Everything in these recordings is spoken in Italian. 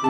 E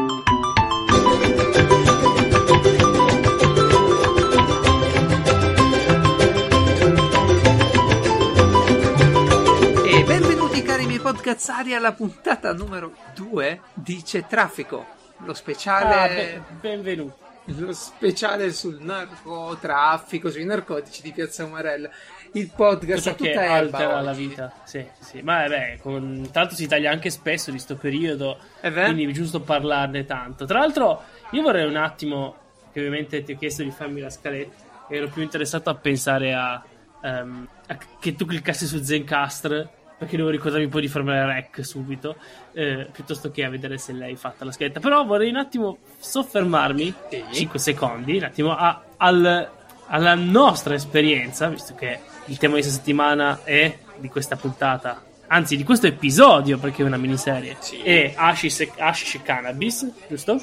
benvenuti cari miei podcazzari alla puntata numero 2 di C'è Traffico, lo speciale... Ah, be- benvenuti. lo speciale sul narcotraffico, sui narcotici di Piazza Umarella. Il podcast a Tutto che tutta erba altera la oggi. vita. Sì, sì. Ma vabbè, con... tanto si taglia anche spesso di sto periodo. Vero? Quindi è giusto parlarne tanto. Tra l'altro, io vorrei un attimo, che ovviamente ti ho chiesto di farmi la scaletta, ero più interessato a pensare a, ehm, a che tu cliccassi su Zencastr, perché devo ricordarmi un po' di farmi la rec subito, eh, piuttosto che a vedere se l'hai fatta la scaletta. Però vorrei un attimo soffermarmi, Sì. 5 secondi, un attimo, a- al- alla nostra esperienza, visto che il tema di questa settimana è di questa puntata, anzi di questo episodio, perché è una miniserie, Sì. è Hashish e, hashish e Cannabis, giusto?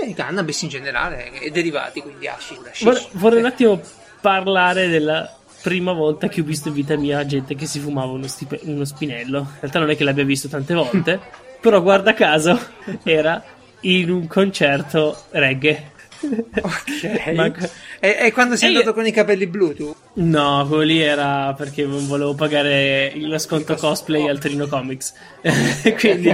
E cannabis in generale e derivati, quindi hashish, hashish. Vor- vorrei un attimo parlare della prima volta che ho visto in vita mia gente che si fumava uno, stipe- uno spinello. In realtà non è che l'abbia visto tante volte, però guarda caso era in un concerto reggae. Ok. Manca- E, e quando sei E andato io- con i capelli blu tu? No, quello lì era perché non volevo pagare lo sconto cosplay al Trino Comics. Quindi,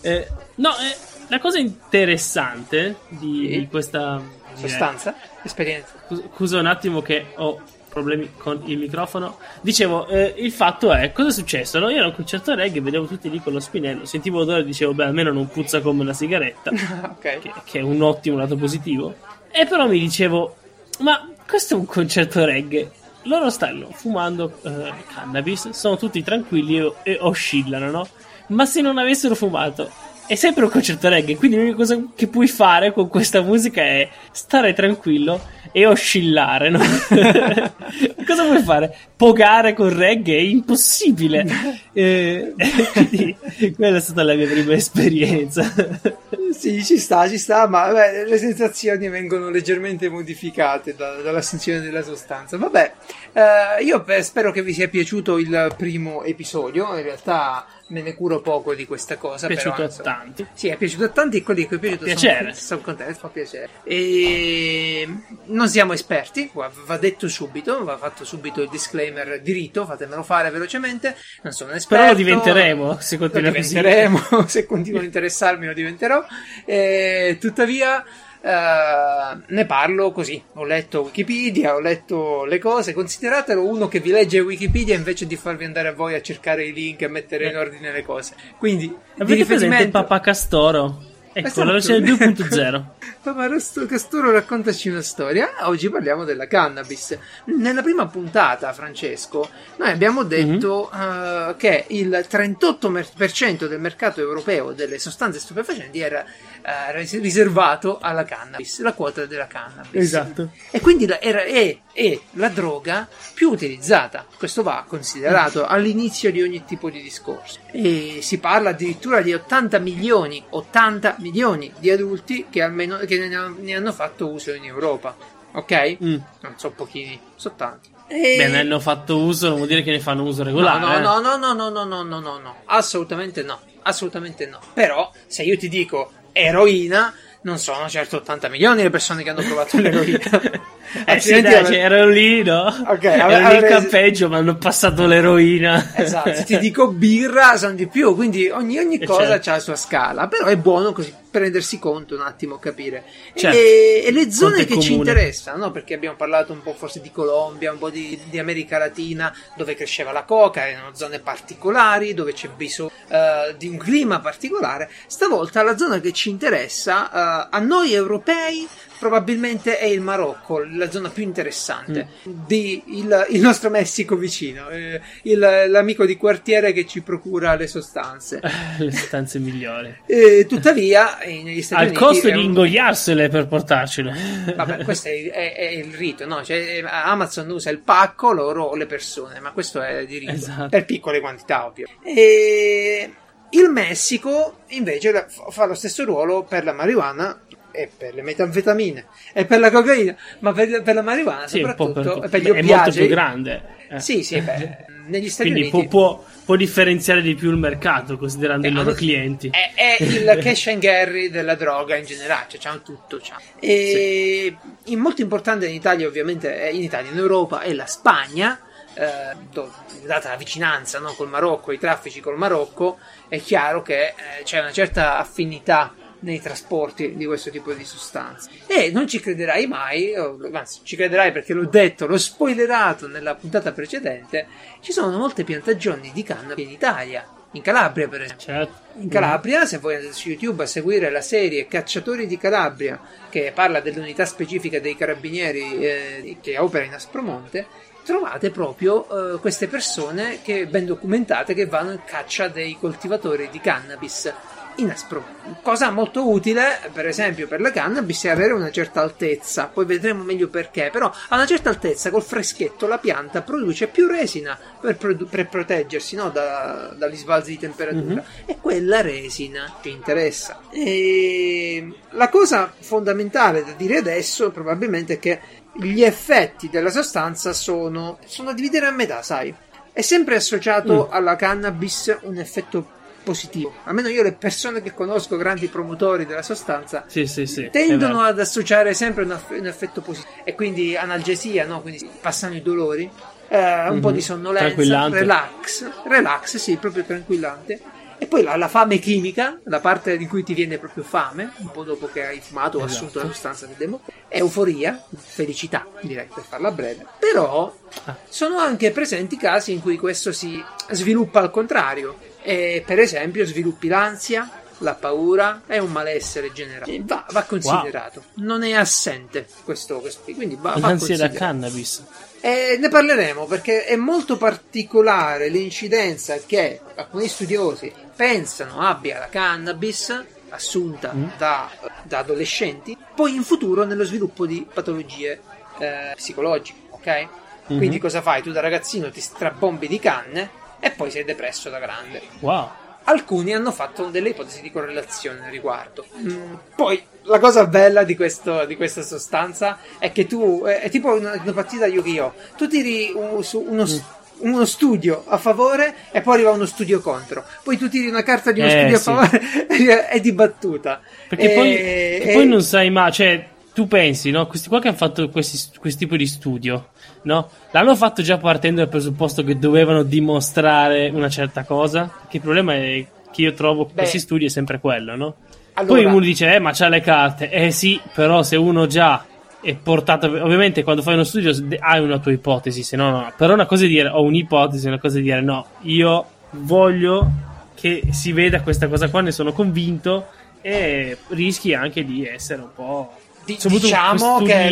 eh, no, eh, la cosa interessante di, Sì. di questa Sostanza? Esperienza? Scus- Scusa un attimo che ho problemi con il microfono. Dicevo, eh, il fatto è, cosa è successo? No? Io ero a un concerto reggae, vedevo tutti lì con lo spinello, sentivo odore e dicevo, beh, almeno non puzza come una sigaretta, ok. che, che è un ottimo lato positivo. E però mi dicevo, ma questo è un concerto reggae. Loro stanno fumando eh, cannabis, sono tutti tranquilli e, e oscillano, no? Ma se non avessero fumato, è sempre un concerto reggae, quindi l'unica cosa che puoi fare con questa musica è stare tranquillo e oscillare, no? cosa puoi fare? Pogare con reggae è impossibile. Eh, quindi quella è stata la mia prima esperienza. Sì, ci sta, ci sta, ma vabbè, le sensazioni vengono leggermente modificate da- dall'assunzione della sostanza. Vabbè, eh, io pe- spero che vi sia piaciuto il primo episodio. In realtà me ne curo poco di questa cosa. È piaciuto però, a insomma, tanti. Sì, è piaciuto a tanti e quelli che è piaciuto Fa sono, piacere. sono contento, fa piacere. E non siamo esperti, va detto subito, va fatto subito il disclaimer di rito, fatemelo fare velocemente. Non sono un esperto. Però lo diventeremo se Lo continua così. diventeremo, se continuo a interessarmi lo diventerò. Eh, tuttavia, eh, ne parlo così. Ho letto Wikipedia, ho letto le cose. Consideratelo uno che vi legge Wikipedia invece di farvi andare a voi a cercare i link e mettere in ordine le cose. Quindi, di Avete presente riferimento- Papa Castoro? Ecco, la Esatto. versione 2.0. Papà Castoro, raccontaci una storia. Oggi parliamo della cannabis. Nella prima puntata, Francesco, noi abbiamo detto eh, che il 38% del mercato europeo delle sostanze stupefacenti era ris- riservato alla cannabis, la quota della cannabis. Esatto. E quindi la- era, è, è la droga più utilizzata. Questo va considerato all'inizio di ogni tipo di discorso. E si parla addirittura di 80 milioni, 80 milioni di adulti che almeno che ne, ha- ne hanno fatto uso in Europa. Ok? Mm. Non so pochini, so tanti. E- Beh, ne hanno fatto uso, non vuol dire che ne fanno uso regolare. No, eh. no, no, no, no, no, no, no, no, no, assolutamente no, assolutamente no. Però, se io ti dico eroina, non sono certo 80 milioni le persone che hanno provato l'eroina. Eh sì, dai, avrei- cioè, ero lì, no? Ok, ave- in avrei- campeggio, mi hanno passato l'eroina. Esatto, se ti dico birra sono di più, quindi ogni, ogni Eh, cosa certo. ha la sua scala, però è buono così per rendersi conto un attimo, capire. Certo. E, e le zone che ci comune. interessano, no? perché abbiamo parlato un po' forse di Colombia, un po' di, di America Latina, dove cresceva la coca, erano zone particolari, dove c'è bisogno eh, di un clima particolare. Stavolta la zona che ci interessa eh, a noi europei probabilmente è il Marocco, la zona più interessante di il, il nostro Messico vicino, eh, il- l'amico di quartiere che ci procura le sostanze. Le sostanze migliori. E, tuttavia, eh, negli Stati Al Uniti costo è di un- ingoiarsele per portarcele. Vabbè, questo è, il- è- è il rito, no? Cioè, eh, Amazon usa il pacco, loro le persone, ma questo è di rito. Esatto. Per piccole quantità, ovvio. E il Messico, invece, fa lo stesso ruolo per la marijuana e per le metanfetamine e per la cocaina, ma per, per la marijuana Sì, soprattutto per e per gli Beh, È molto più grande. eh. Sì, sì, beh, negli Stati Quindi Uniti può, può, può differenziare di più il mercato considerando Eh, i loro hanno- clienti. È, è il cash and carry della droga in generale, cioè c'hanno tutto. c'hanno. E in molto importante in Italia, ovviamente, è in Italia, in Europa, è la Spagna. eh, data la vicinanza no, col Marocco, i traffici col Marocco, è chiaro che eh, c'è una certa affinità nei trasporti di questo tipo di sostanze. E non ci crederai mai, anzi, ci crederai perché l'ho detto, l'ho spoilerato nella puntata precedente. Ci sono molte piantagioni di cannabis in Italia, in Calabria, per esempio. Certo. In Calabria, se voi andate su YouTube a seguire la serie Cacciatori di Calabria, che parla dell'unità specifica dei carabinieri eh, che opera in Aspromonte, trovate proprio eh, queste persone che ben documentate che vanno in caccia dei coltivatori di cannabis in Aspromonte. Cosa molto utile, per esempio, per la cannabis è avere una certa altezza, poi vedremo meglio perché, però a una certa altezza col freschetto la pianta produce più resina per, produ- per proteggersi no, da- dagli sbalzi di temperatura e quella resina ci interessa. E la cosa fondamentale da dire adesso probabilmente è che gli effetti della sostanza sono, sono da dividere a metà, sai? È sempre associato alla cannabis un effetto positivo. Almeno io le persone che conosco, grandi promotori della sostanza, Sì, sì, sì. tendono vero. ad associare sempre un, aff- un effetto positivo e quindi analgesia, no? quindi passano i dolori, eh, un Mhm. po' di sonnolenza, relax, relax, sì, proprio tranquillante. E poi la, la fame chimica, la parte di cui ti viene proprio fame, un po' dopo che hai fumato o Esatto. assunto la sostanza del demo, euforia, felicità, direi per farla breve. Però Ah. sono anche presenti casi in cui questo si sviluppa al contrario. E per esempio sviluppi l'ansia, la paura e un malessere generale. Va, va considerato. Non è assente questo, questo quindi va, va da cannabis. E ne parleremo perché è molto particolare l'incidenza che alcuni studiosi pensano abbia la cannabis assunta Mm. da, da adolescenti, poi in futuro nello sviluppo di patologie eh, psicologiche, ok? Quindi Mhm. cosa fai? Tu da ragazzino ti strabombi di canne e poi sei depresso da grande. Wow. Alcuni hanno fatto delle ipotesi di correlazione al riguardo. Mm, poi la cosa bella di, questo- di questa sostanza è che tu è, è tipo una, una partita Yu-Gi-Oh! Tu tiri un- su uno, Mm. uno studio a favore e poi arriva uno studio contro. Poi tu tiri una carta di uno Eh, studio sì. a favore e è dibattuta. Perché E- poi, e- poi non sai mai, cioè, tu pensi, no? Questi qua che hanno fatto questi, questo tipo di studio, no? L'hanno fatto già partendo dal presupposto che dovevano dimostrare una certa cosa. Che il problema è che io trovo Beh. questi studi è sempre quello, no? Allora- Poi uno dice, eh, ma c'ha le carte. Eh sì, però se uno già è portato. Ovviamente, quando fai uno studio hai una tua ipotesi, se no, no. Però una cosa è dire ho un'ipotesi, una cosa è dire no, io voglio che si veda questa cosa qua, ne sono convinto. E rischi anche di essere un po'. Di- diciamo che-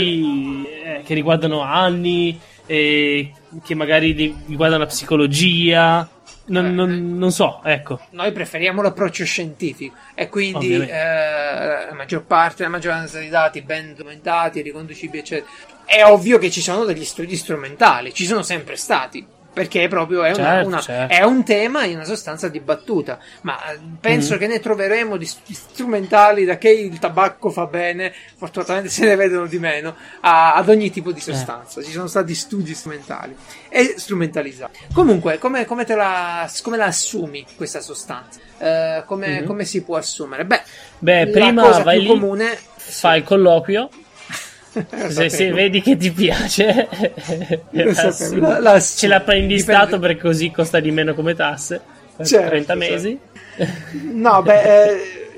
eh, che riguardano anni, eh, che magari ri- riguardano la psicologia. Non, Eh, non- non so, ecco. Noi preferiamo l'approccio scientifico e quindi eh, la maggior parte, la maggioranza dei dati ben documentati, riconducibili, eccetera. È ovvio che ci sono degli studi strumentali, ci sono sempre stati. Perché proprio è, una- Certo, una- certo. è un tema in una sostanza dibattuta. Ma eh, penso Mhm. che ne troveremo di st- strumentali da che il tabacco fa bene, fortunatamente se ne vedono di meno, a- ad ogni tipo Eh. di sostanza. Ci sono stati studi strumentali e strumentalizzati. Comunque, come, come te la, come la assumi questa sostanza? Eh, come, Mhm. come si può assumere? Beh, Beh, la prima cosa vai più lì, comune. fai il colloquio. Lo Se, se vedi che ti piace, la- la ce la prendi Dipende- stato perché così costa di meno come tasse per Certo, 30 certo. mesi. No, beh, eh,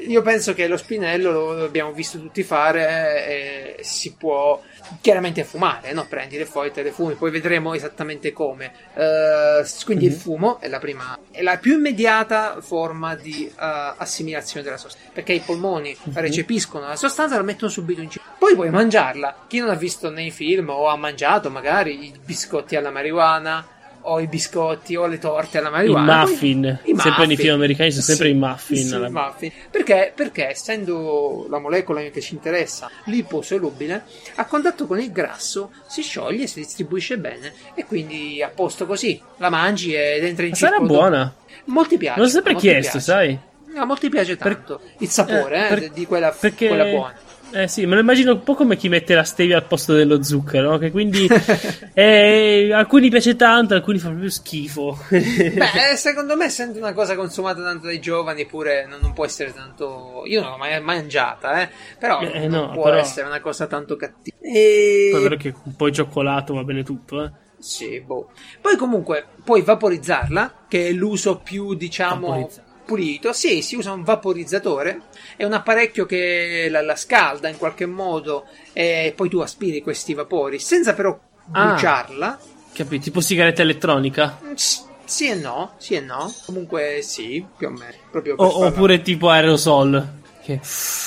io penso che lo spinello lo abbiamo visto tutti fare e si può chiaramente fumare, no? Prendi le foglie, te le fumi, poi vedremo esattamente come. Eh, quindi il Mhm. fumo è la prima, è la più immediata forma di eh, assimilazione della sostanza, perché i polmoni Mhm. recepiscono la sostanza e la mettono subito in cibo. Poi puoi mangiarla. Chi non ha visto nei film o ha mangiato magari i biscotti alla marijuana o i biscotti o le torte alla I marijuana. poi- muffin, i sempre nei muffin. film americani sono sempre Sì, i muffin. sì, alla- i muffin. Perché? Perché essendo la molecola che ci interessa liposolubile, a contatto con il grasso si scioglie, si distribuisce bene e quindi a posto così. La mangi ed entra in Ma sarà circolo. buona. Molti piace. Me l'ho sempre chiesto, piace. sai? A molti piace tanto il sapore Eh, eh, per- di quella, perché- quella buona. Eh sì, me lo immagino un po' come chi mette la stevia al posto dello zucchero, no? che quindi eh, alcuni piace tanto, alcuni fa proprio schifo. Beh, secondo me essendo una cosa consumata tanto dai giovani pure non, non può essere tanto... Io non l'ho mai mangiata, eh, però Eh, non no, può però- essere una cosa tanto cattiva. E... Poi è vero che un po' di cioccolato va bene tutto, eh. Sì, boh. Poi comunque puoi vaporizzarla, che è l'uso più, diciamo, Vaporizza. Pulito. Sì, si usa un vaporizzatore. È un apparecchio che la, la scalda in qualche modo e poi tu aspiri questi vapori senza però Ah. bruciarla. Capito? Tipo sigaretta elettronica? Mm, s- Sì e no, sì e no. Comunque sì, più o meno. Proprio O- farla- oppure tipo aerosol? Che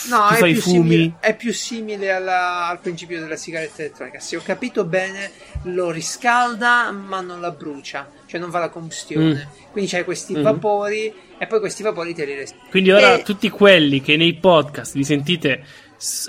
No, è più, fumi. simile, è più simile alla- al principio della sigaretta elettronica. Se ho capito bene, lo riscalda ma non la brucia, cioè non fa la combustione. Quindi c'hai questi Mhm. vapori e poi questi vapori te li resti. Quindi ora E- tutti quelli che nei podcast vi sentite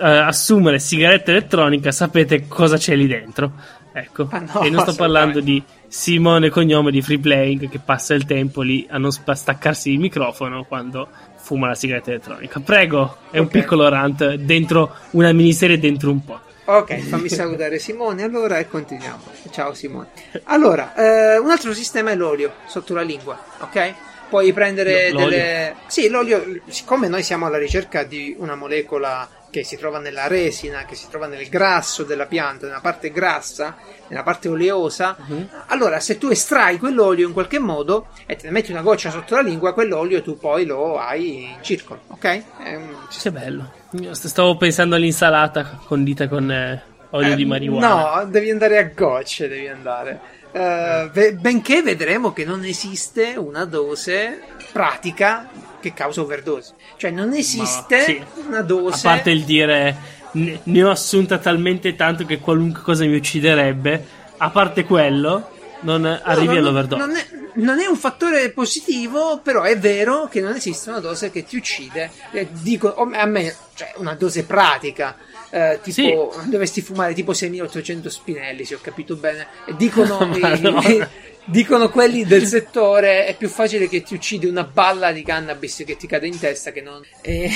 eh, assumere sigaretta elettronica sapete cosa c'è lì dentro. Ecco. Ah, no, e non sto parlando di Simone Cognome di Free Playing che passa il tempo lì a non spa- staccarsi il microfono quando fuma la sigaretta elettronica. Prego, è un Ok. piccolo rant dentro una miniserie dentro un po'. Ok, fammi salutare Simone allora e continuiamo. Ciao Simone. Allora, eh, un altro sistema è l'olio sotto la lingua, ok? Puoi prendere L'olio? delle... Sì, l'olio, siccome noi siamo alla ricerca di una molecola che si trova nella resina, che si trova nel grasso della pianta, nella parte grassa, nella parte oleosa, Mhm. allora se tu estrai quell'olio in qualche modo e te ne metti una goccia sotto la lingua, quell'olio tu poi lo hai in circolo, ok? È un- Che bello. Stavo pensando all'insalata condita con eh, olio Eh, di marijuana. No, devi andare a gocce, devi andare. Eh, ve- benché vedremo che non esiste una dose pratica che causa overdose. Cioè non esiste sì. una A dose... parte il dire ne, ne ho assunta talmente tanto che qualunque cosa mi ucciderebbe, a parte quello, non arrivi No, all'overdose. Non è, non è un fattore positivo, però è vero che non esiste una dose che ti uccide. Eh, dico, a me, cioè una dose pratica. eh, tipo, dovresti fumare tipo 6800 spinelli, se ho capito bene. Dicono, i- no. dicono quelli del settore: è più facile che ti uccidi una balla di cannabis che ti cade in testa che non. Eh,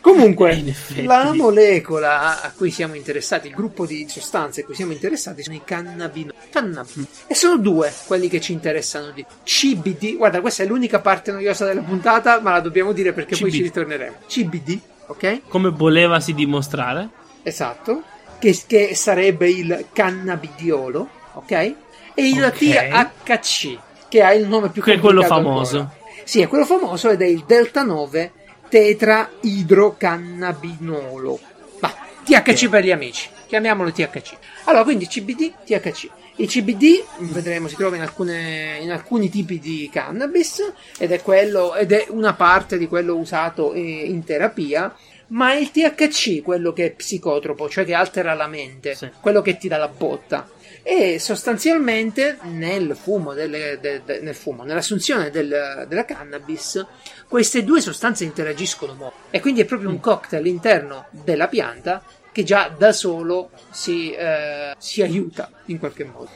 Comunque, la molecola a cui siamo interessati, il gruppo di sostanze a cui siamo interessati sono i cannabinoli. Cannab- E sono due quelli che ci interessano di CBD. Guarda, questa è l'unica parte noiosa della puntata, ma la dobbiamo dire perché poi CBD. ci ritorneremo. CBD, ok? Come volevasi dimostrare. Esatto. Che, che sarebbe il cannabidiolo, ok? E il Ok. THC, che ha il nome più Che è quello complicato famoso. ancora. Sì, è quello famoso ed è il delta 9 tetraidrocannabinolo. Ma THC per gli amici, chiamiamolo THC. Allora, quindi CBD, THC. Il CBD, vedremo, si trova in, alcune- in alcuni tipi di cannabis ed è, quello, ed è una parte di quello usato eh, in terapia, ma è il THC quello che è psicotropo, cioè che altera la mente, Sì. quello che ti dà la botta. E sostanzialmente nel fumo, delle- de- de- nel fumo nell'assunzione del- della cannabis, queste due sostanze interagiscono molto. E quindi è proprio un cocktail all'interno della pianta che già da solo si, eh, si aiuta in qualche modo.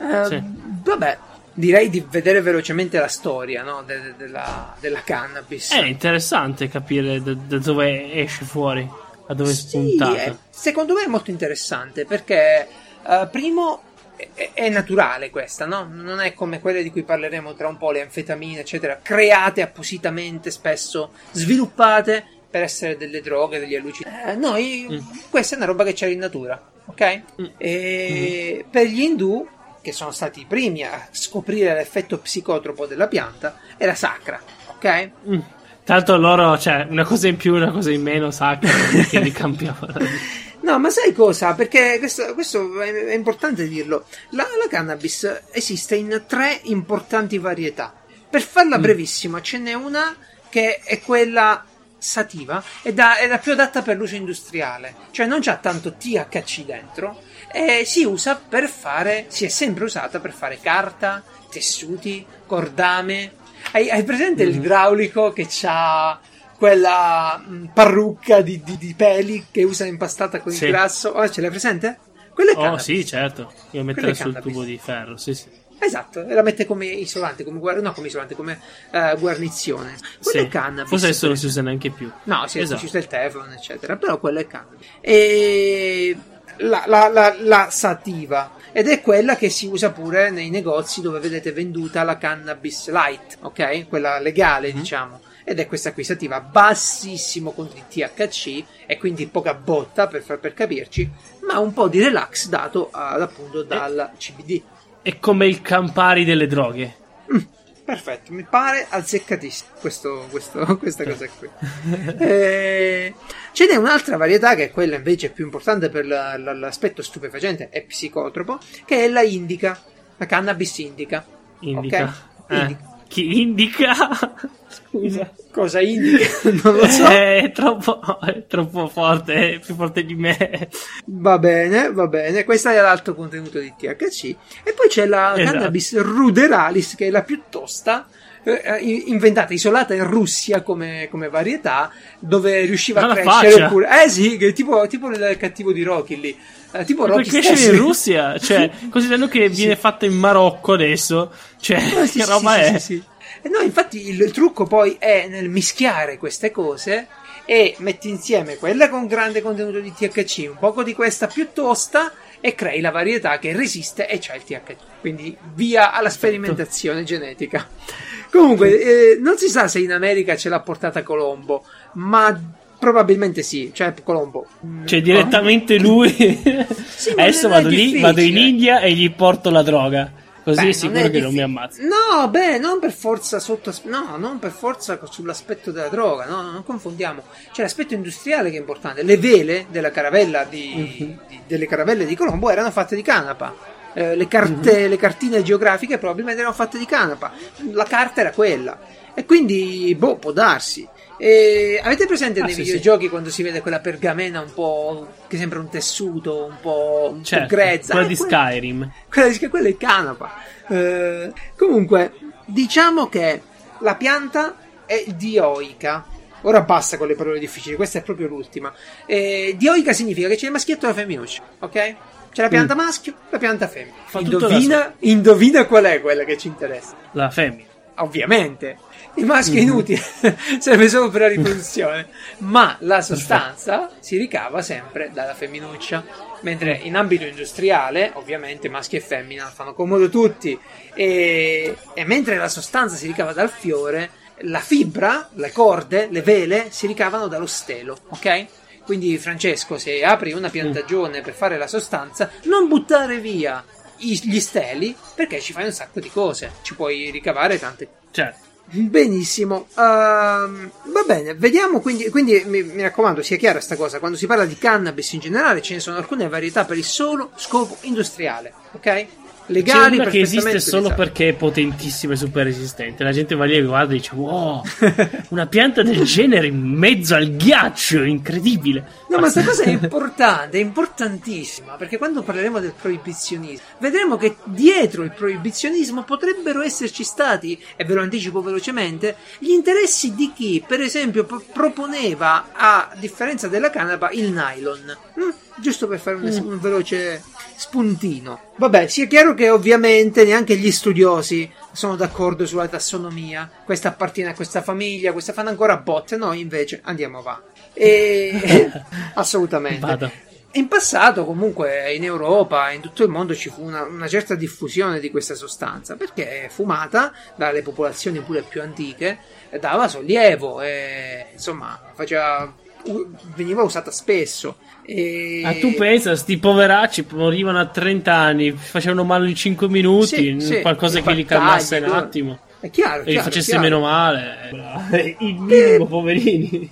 Eh, Sì. Vabbè, direi di vedere velocemente la storia no, de- de- della, della cannabis. È interessante capire da, da dove esce fuori, da dove è Sì, spuntata. è- secondo me è molto interessante perché, eh, primo, è, è naturale questa, no? Non è come quelle di cui parleremo tra un po', le anfetamine, eccetera, create appositamente, spesso sviluppate per essere delle droghe, degli allucinanti. Eh, noi, Mm. questa è una roba che c'era in natura, ok? Mm. E per gli indù, che sono stati i primi a scoprire l'effetto psicotropo della pianta, era sacra, ok? Mm. Tanto loro, cioè, una cosa in più, una cosa in meno, sacra, che li. No, ma sai cosa? Perché questo, questo è, è importante dirlo. La, la cannabis esiste in tre importanti varietà. Per farla Mm. brevissima, ce n'è una che è quella sativa ed è, è la più adatta per l'uso industriale, cioè non c'ha tanto THC dentro e si usa per fare, si è sempre usata per fare carta, tessuti, cordame. Hai, hai presente Mm. l'idraulico che c'ha quella mh, parrucca di, di- di peli che usa impastata con Sì. il grasso? Oh, ce l'hai presente? Quella è Oh, cannabis. sì, certo. Io Quello mettere è sul tubo di ferro, sì, sì. Esatto, e la mette come isolante, come guar- no, come isolante, come eh, guarnizione. Quella Sì. è cannabis. Forse adesso non si usa neanche più. No, sì, Esatto. ci usa il Teflon, eccetera, però quello è cannabis. E la, la, la, la sativa. Ed è quella che si usa pure nei negozi dove vedete venduta la cannabis light, ok? Quella legale, diciamo. Ed è questa qui sativa bassissimo contro il THC e quindi poca botta per, far- per capirci, ma un po' di relax dato ad, appunto dal CBD. È come il Campari delle droghe. Perfetto, mi pare azzeccatissimo questo, questo- questa cosa qui. Eh, ce n'è un'altra varietà che è quella invece più importante per la- la- l'aspetto stupefacente e psicotropo, che è la indica, la cannabis indica. Indica. Ok? Eh, Indica. Chi indica? Scusa. Cosa indica? Non lo so. È troppo, è troppo forte, è più forte di me. Va bene, va bene. Questa è l'alto contenuto di THC. E poi c'è la Esatto. cannabis ruderalis, che è la più tosta. Eh, in- inventata, isolata in Russia come, come varietà, dove riusciva a Alla crescere pure. Eh sì, tipo, tipo il cattivo di Rocky lì. Eh, tipo Ma Rocky puoi crescere stesso. in Russia, cioè, considerando che viene fatta in Marocco adesso, cioè, Ah, sì, che sì, roba sì, è? sì, sì. Eh, No, infatti il, il trucco poi è nel mischiare queste cose e metti insieme quella con grande contenuto di THC, un poco di questa più tosta e crei la varietà che resiste e c'è il THC. Quindi via alla sperimentazione genetica. Comunque, eh, non si sa se in America ce l'ha portata Colombo, ma probabilmente sì, cioè Colombo. Cioè, direttamente lui. ma Adesso vado lì, vado in India e gli porto la droga. Così Beh, è sicuro non che non mi ammazza. No, beh, non per forza sotto. No, non per forza sull'aspetto della droga, no, non confondiamo. C'è l'aspetto industriale che è importante. Le vele della caravella di, Mhm. di- delle caravelle di Colombo erano fatte di canapa. Eh, le, carte, Mhm. le cartine geografiche probabilmente erano fatte di canapa. La carta era quella. E quindi, boh, può darsi. E avete presente Ah, nei sì, videogiochi quando si vede quella pergamena un po' che sembra un tessuto, un po', un po' Certo, grezza? quella Eh, di Skyrim. quella, di- quella è canapa. Eh, comunque, diciamo che la pianta è dioica. Ora basta con le parole difficili, questa è proprio l'ultima. Eh, dioica significa che c'è il maschietto e la femminuccia, ok? C'è la pianta maschio, la pianta femmina. Indovina, indovina qual è quella che ci interessa. La femmina. Ovviamente, il maschio è inutile, serve solo per la riproduzione, ma la sostanza si ricava sempre dalla femminuccia. Mentre in ambito industriale, ovviamente, maschio e femmina fanno comodo tutti, e, e mentre la sostanza si ricava dal fiore, la fibra, le corde, le vele si ricavano dallo stelo, ok? Quindi, Francesco, se apri una piantagione per fare la sostanza, non buttare via i- gli steli perché ci fai un sacco di cose, ci puoi ricavare tante Certo. Benissimo, Ehm, va bene, vediamo quindi, quindi mi, mi raccomando sia chiara sta cosa, quando si parla di cannabis in generale ce ne sono alcune varietà per il solo scopo industriale, ok? C'è Legali, una che esiste solo utilizzabili. perché è potentissima e super resistente. La gente va lì e guarda e dice: Wow, una pianta del genere in mezzo al ghiaccio, incredibile. No, ma questa cosa è importante, è importantissima, perché quando parleremo del proibizionismo, vedremo che dietro il proibizionismo potrebbero esserci stati, e ve lo anticipo velocemente, gli interessi di chi, per esempio, pro- proponeva, a differenza della canapa, il nylon. Mm, Giusto per fare un, es- un veloce spuntino. Vabbè, sia chiaro che ovviamente neanche gli studiosi sono d'accordo sulla tassonomia. Questa appartiene a questa famiglia, questa fanno ancora botte, noi invece andiamo avanti. E... Assolutamente. Vado. In passato, comunque, in Europa e in tutto il mondo ci fu una, una certa diffusione di questa sostanza perché fumata dalle popolazioni pure più antiche dava sollievo e insomma faceva, veniva usata spesso. E... Ma tu pensa, sti poveracci morivano a 30 anni, facevano male in 5 minuti, Sì, sì, qualcosa i che li calmasse un attimo È chiaro, e li chiaro, facesse chiaro. meno male. Il minimo, poverini.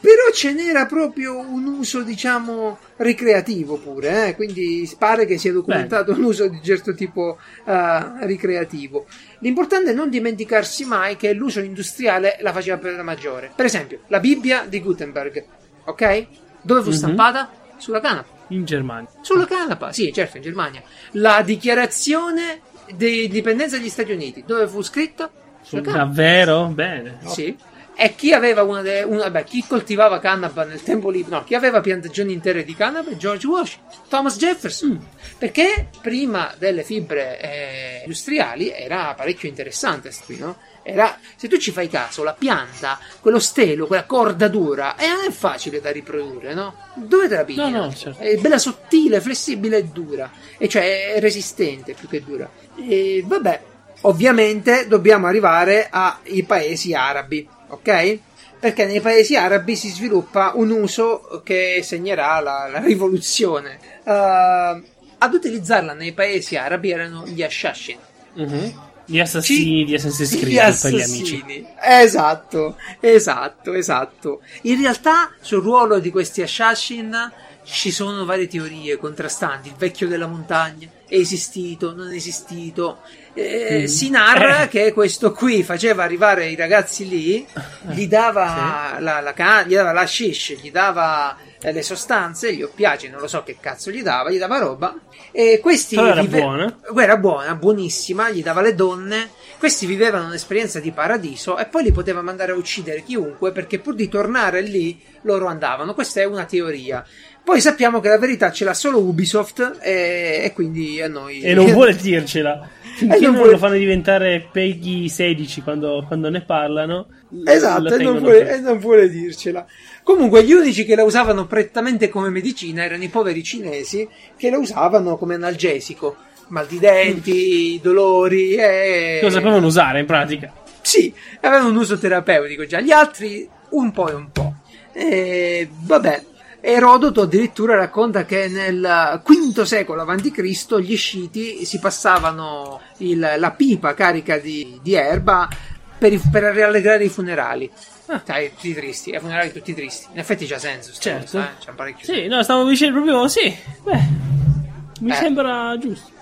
Però ce n'era proprio un uso, diciamo, ricreativo pure, eh? quindi pare che sia documentato un uso di certo tipo eh, ricreativo. L'importante è non dimenticarsi mai che l'uso industriale la faceva per la maggiore. Per esempio, la Bibbia di Gutenberg, ok? Dove fu Mhm. stampata? Sulla canapa. In Germania. Sulla canapa, sì, certo, in Germania. La dichiarazione di indipendenza degli Stati Uniti, dove fu scritta? Sulla canapa. Davvero? Bene. Sì. E chi aveva una, de, una beh, chi coltivava canapa nel tempo libero, no, chi aveva piantagioni intere di canapa? George Washington, Thomas Jefferson. Mm. Perché prima delle fibre eh, industriali era parecchio interessante, qui, no? Era, se tu ci fai caso, la pianta, quello stelo, quella corda dura, eh, non è facile da riprodurre, no? Dove te la pigli? No, no, certo. È bella sottile, flessibile e dura. E cioè è resistente più che dura. E vabbè, ovviamente dobbiamo arrivare ai paesi arabi, ok? Perché nei paesi arabi si sviluppa un uso che segnerà la, la rivoluzione. Uh, ad utilizzarla nei paesi arabi erano gli Ashashin. Mm-hmm gli assassini Ci... di Assassin's Creed per gli amici. Esatto, esatto, esatto. In realtà sul ruolo di questi assassin ci sono varie teorie contrastanti. Il vecchio della montagna è esistito, non è esistito. Eh, mm. Si narra eh. che questo qui faceva arrivare i ragazzi lì, gli dava, sì. la, la, gli dava la shish, gli dava eh, le sostanze, gli oppiacei, non lo so che cazzo gli dava, gli dava roba. E questi era vive... buona. Era buona, buonissima, gli dava le donne. Questi vivevano un'esperienza di paradiso e poi li poteva mandare a uccidere chiunque perché pur di tornare lì loro andavano. Questa è una teoria. Poi sappiamo che la verità ce l'ha solo Ubisoft e, e quindi a noi... E non vuole dircela. Finché non, vuole... lo fanno diventare Peggy 16 quando, quando ne parlano. Esatto, e non, vuole, e non vuole dircela. Comunque, gli unici che la usavano prettamente come medicina erano i poveri cinesi che la usavano come analgesico. Mal di denti, dolori e. Lo sapevano usare in pratica. Sì, avevano un uso terapeutico già. Gli altri un po' e un po'. E vabbè. Erodoto addirittura racconta che nel V secolo a.C. gli sciti si passavano il, la pipa carica di, di erba per, per rallegrare i funerali. Ah. Dai, tutti tristi, i funerali tutti tristi. In effetti c'ha senso. Certo. Cosa, eh? C'è parecchio Sì, no, stavo dicendo proprio sì. Beh, mi eh. sembra giusto.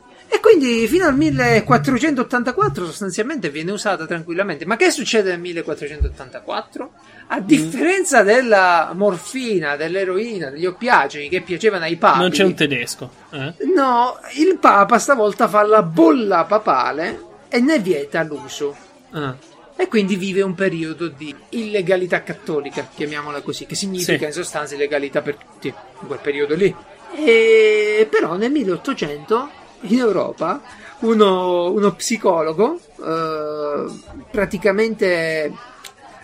E quindi fino al 1484 sostanzialmente viene usata tranquillamente. Ma che succede nel 1484? A mm. differenza della morfina, dell'eroina, degli oppiacei che piacevano ai papi. Non c'è un tedesco. Eh? No, il papa stavolta fa la bolla papale e ne vieta l'uso. Ah e quindi vive un periodo di illegalità cattolica, chiamiamola così, che significa sì. in sostanza illegalità per tutti in quel periodo lì. E però nel 1800 in Europa uno, uno psicologo eh, praticamente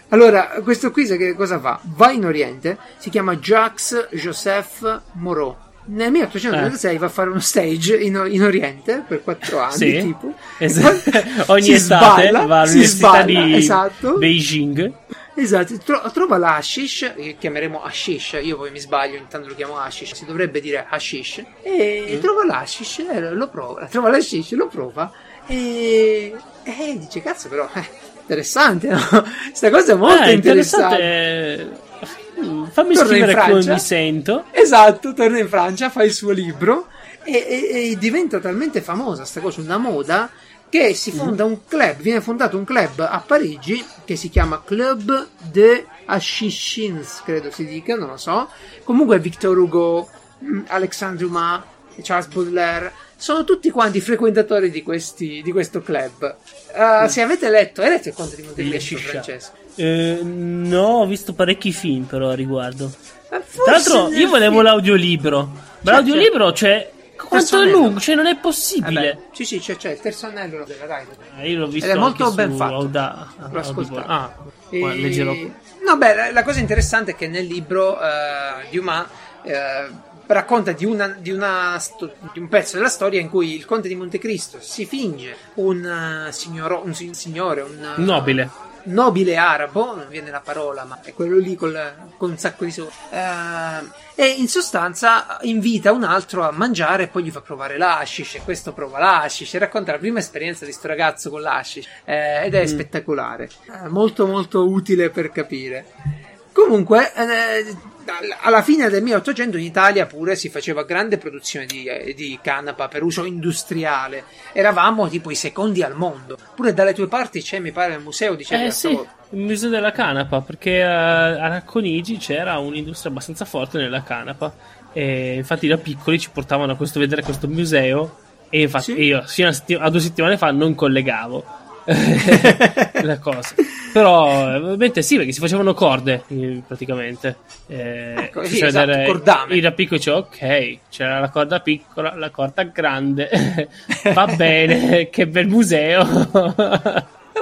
allora questo qui cosa fa? va in Oriente si chiama Jacques Joseph Moreau nel 1896 eh. va a fare uno stage in, in Oriente per quattro anni sì, tipo esatto. ogni estate sballa, va all'università sballa, di esatto. Beijing esatto tro- trova l'hashish che chiameremo hashish io poi mi sbaglio intanto lo chiamo hashish si dovrebbe dire hashish e mm. trova l'hashish lo prova trova l'hashish lo prova e, e dice cazzo però eh, interessante no? questa cosa è molto eh, interessante, interessante Mm, fammi torna scrivere come mi sento. Esatto, torna in Francia, fa il suo libro e, e, e diventa talmente famosa questa cosa, una moda, che si mm. fonda un club, viene fondato un club a Parigi che si chiama Club de Hashishins, credo si dica, non lo so. Comunque Victor Hugo, mm, Alexandre Dumas, Charles Baudelaire, sono tutti quanti frequentatori di, questi, di questo club. Uh, mm. Se avete letto, hai letto il conto di Montecristo, Francesco? Eh, no, ho visto parecchi film però a riguardo. Tra l'altro, io volevo film. l'audiolibro. Ma cioè, l'audiolibro, cioè, quanto è lungo? Cioè, non è possibile. Eh sì, sì, c'è, c'è il terzo anello della Rai. Eh, io l'ho visto Ed è molto ben fatto. Auda, L'ho ascoltato. Ah, e... leggerò. No, beh, la, cosa interessante è che nel libro uh, Dumas uh, racconta di, una, di, una, di, un pezzo della storia in cui il conte di Montecristo si finge un, uh, signoro, un signore, un nobile nobile arabo, non viene la parola, ma è quello lì col, con un sacco di soldi. Uh, e in sostanza invita un altro a mangiare e poi gli fa provare l'ashish. E questo prova l'ashish e racconta la prima esperienza di sto ragazzo con l'ashish. Eh, ed è mm. spettacolare, eh, molto molto utile per capire. Comunque, eh, alla fine del 1800 in Italia pure si faceva grande produzione di, eh, di, canapa per uso industriale. Eravamo tipo i secondi al mondo. Pure dalle tue parti c'è, mi pare, il museo di Eh sì, il museo della canapa, perché a, a Racconigi c'era un'industria abbastanza forte nella canapa. E infatti da piccoli ci portavano a questo, vedere questo museo. E infatti sì. io fino a, due settimane fa non collegavo. la cosa. Però, ovviamente sì, perché si facevano corde, eh, praticamente. Eh, Ecco, sì, cioè, esatto, dare- cordame. Il piccolo dice, ok, c'era la corda piccola, la corda grande, va bene, che bel museo.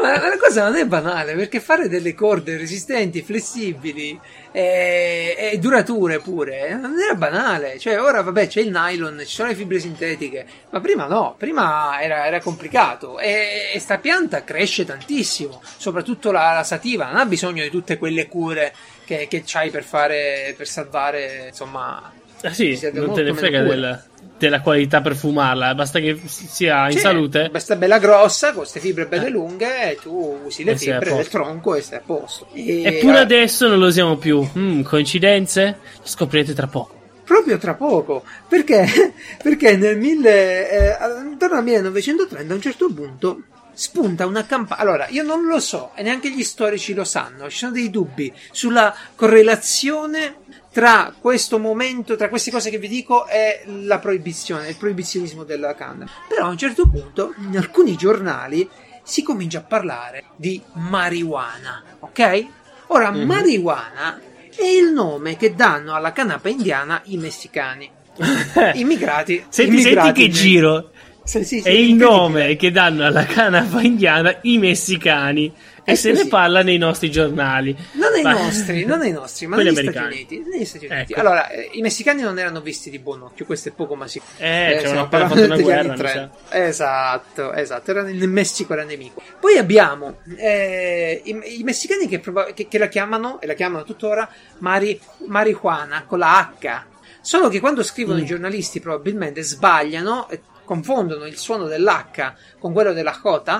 Ma la cosa non è banale perché fare delle corde resistenti, flessibili e, e durature pure eh, non era banale. Cioè, ora vabbè c'è il nylon, ci sono le fibre sintetiche, ma prima no, prima era, era complicato. E, e sta pianta cresce tantissimo, soprattutto la, la sativa, non ha bisogno di tutte quelle cure che, che c'hai per fare, per salvare, insomma. Ah, sì, non te ne frega cura. Del- della qualità per fumarla, basta che sia in Sì, salute. Basta bella grossa, con queste fibre belle lunghe, e tu usi le E sei a fibre del tronco e stai a posto. E- Eppure eh, adesso non lo usiamo più. Mm, coincidenze? Lo scoprirete tra poco. Proprio tra poco, perché, perché nel mille, eh, intorno al 1930 a un certo punto spunta una campagna. Allora, io non lo so, e neanche gli storici lo sanno, ci sono dei dubbi sulla correlazione tra questo momento, tra queste cose che vi dico e la proibizione, il proibizionismo della canna. Però a un certo punto, in alcuni giornali, si comincia a parlare di marijuana, ok? Ora, Mhm. marijuana è il nome che danno alla canapa indiana i messicani. Immigrati. Senti, immigrati senti che nel- giro. Sì, sì, sì, È il nome che danno alla canapa indiana i messicani. E se ne parla nei nostri giornali. Non ai Ma- nostri, non ai nostri, ma negli Stati. Uniti. Negli Stati Uniti. Ecco. Allora, eh, i messicani non erano visti di buon occhio, questo è poco ma sicuro. Eh, stiamo avevano appena fatto una guerra, anni mi 30. Esatto, esatto. Era il Messico era nemico. Poi abbiamo eh, i, i messicani che, proba- che- che la chiamano, e la chiamano tuttora, mari, marijuana con la H. Solo che quando scrivono Mm. i giornalisti probabilmente sbagliano e confondono il suono dell'H con quello della J,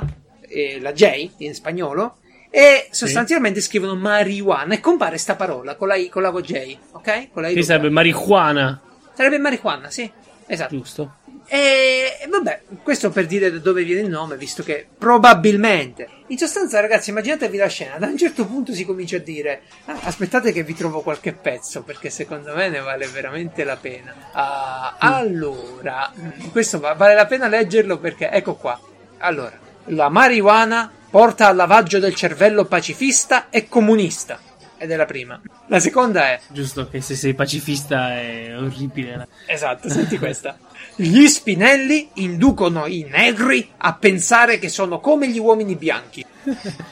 eh, la J in spagnolo, e sostanzialmente scrivono marijuana e compare sta parola con la I, con la J, ok? Con la I Che sarebbe marijuana, Sarebbe marijuana, sì. Esatto. giusto? E vabbè, questo per dire da dove viene il nome, visto che probabilmente. In sostanza, ragazzi, immaginatevi la scena. Da un certo punto si comincia a dire: "Ah, Aspettate, che vi trovo qualche pezzo, perché secondo me ne vale veramente la pena. Ah, allora, mm, questo va- vale la pena leggerlo perché ecco qua. Allora, la marijuana porta al lavaggio del cervello pacifista e comunista. Ed è la prima. La seconda è. Giusto che se sei pacifista è orribile. Esatto, senti questa. Gli spinelli inducono i negri a pensare che sono come gli uomini bianchi.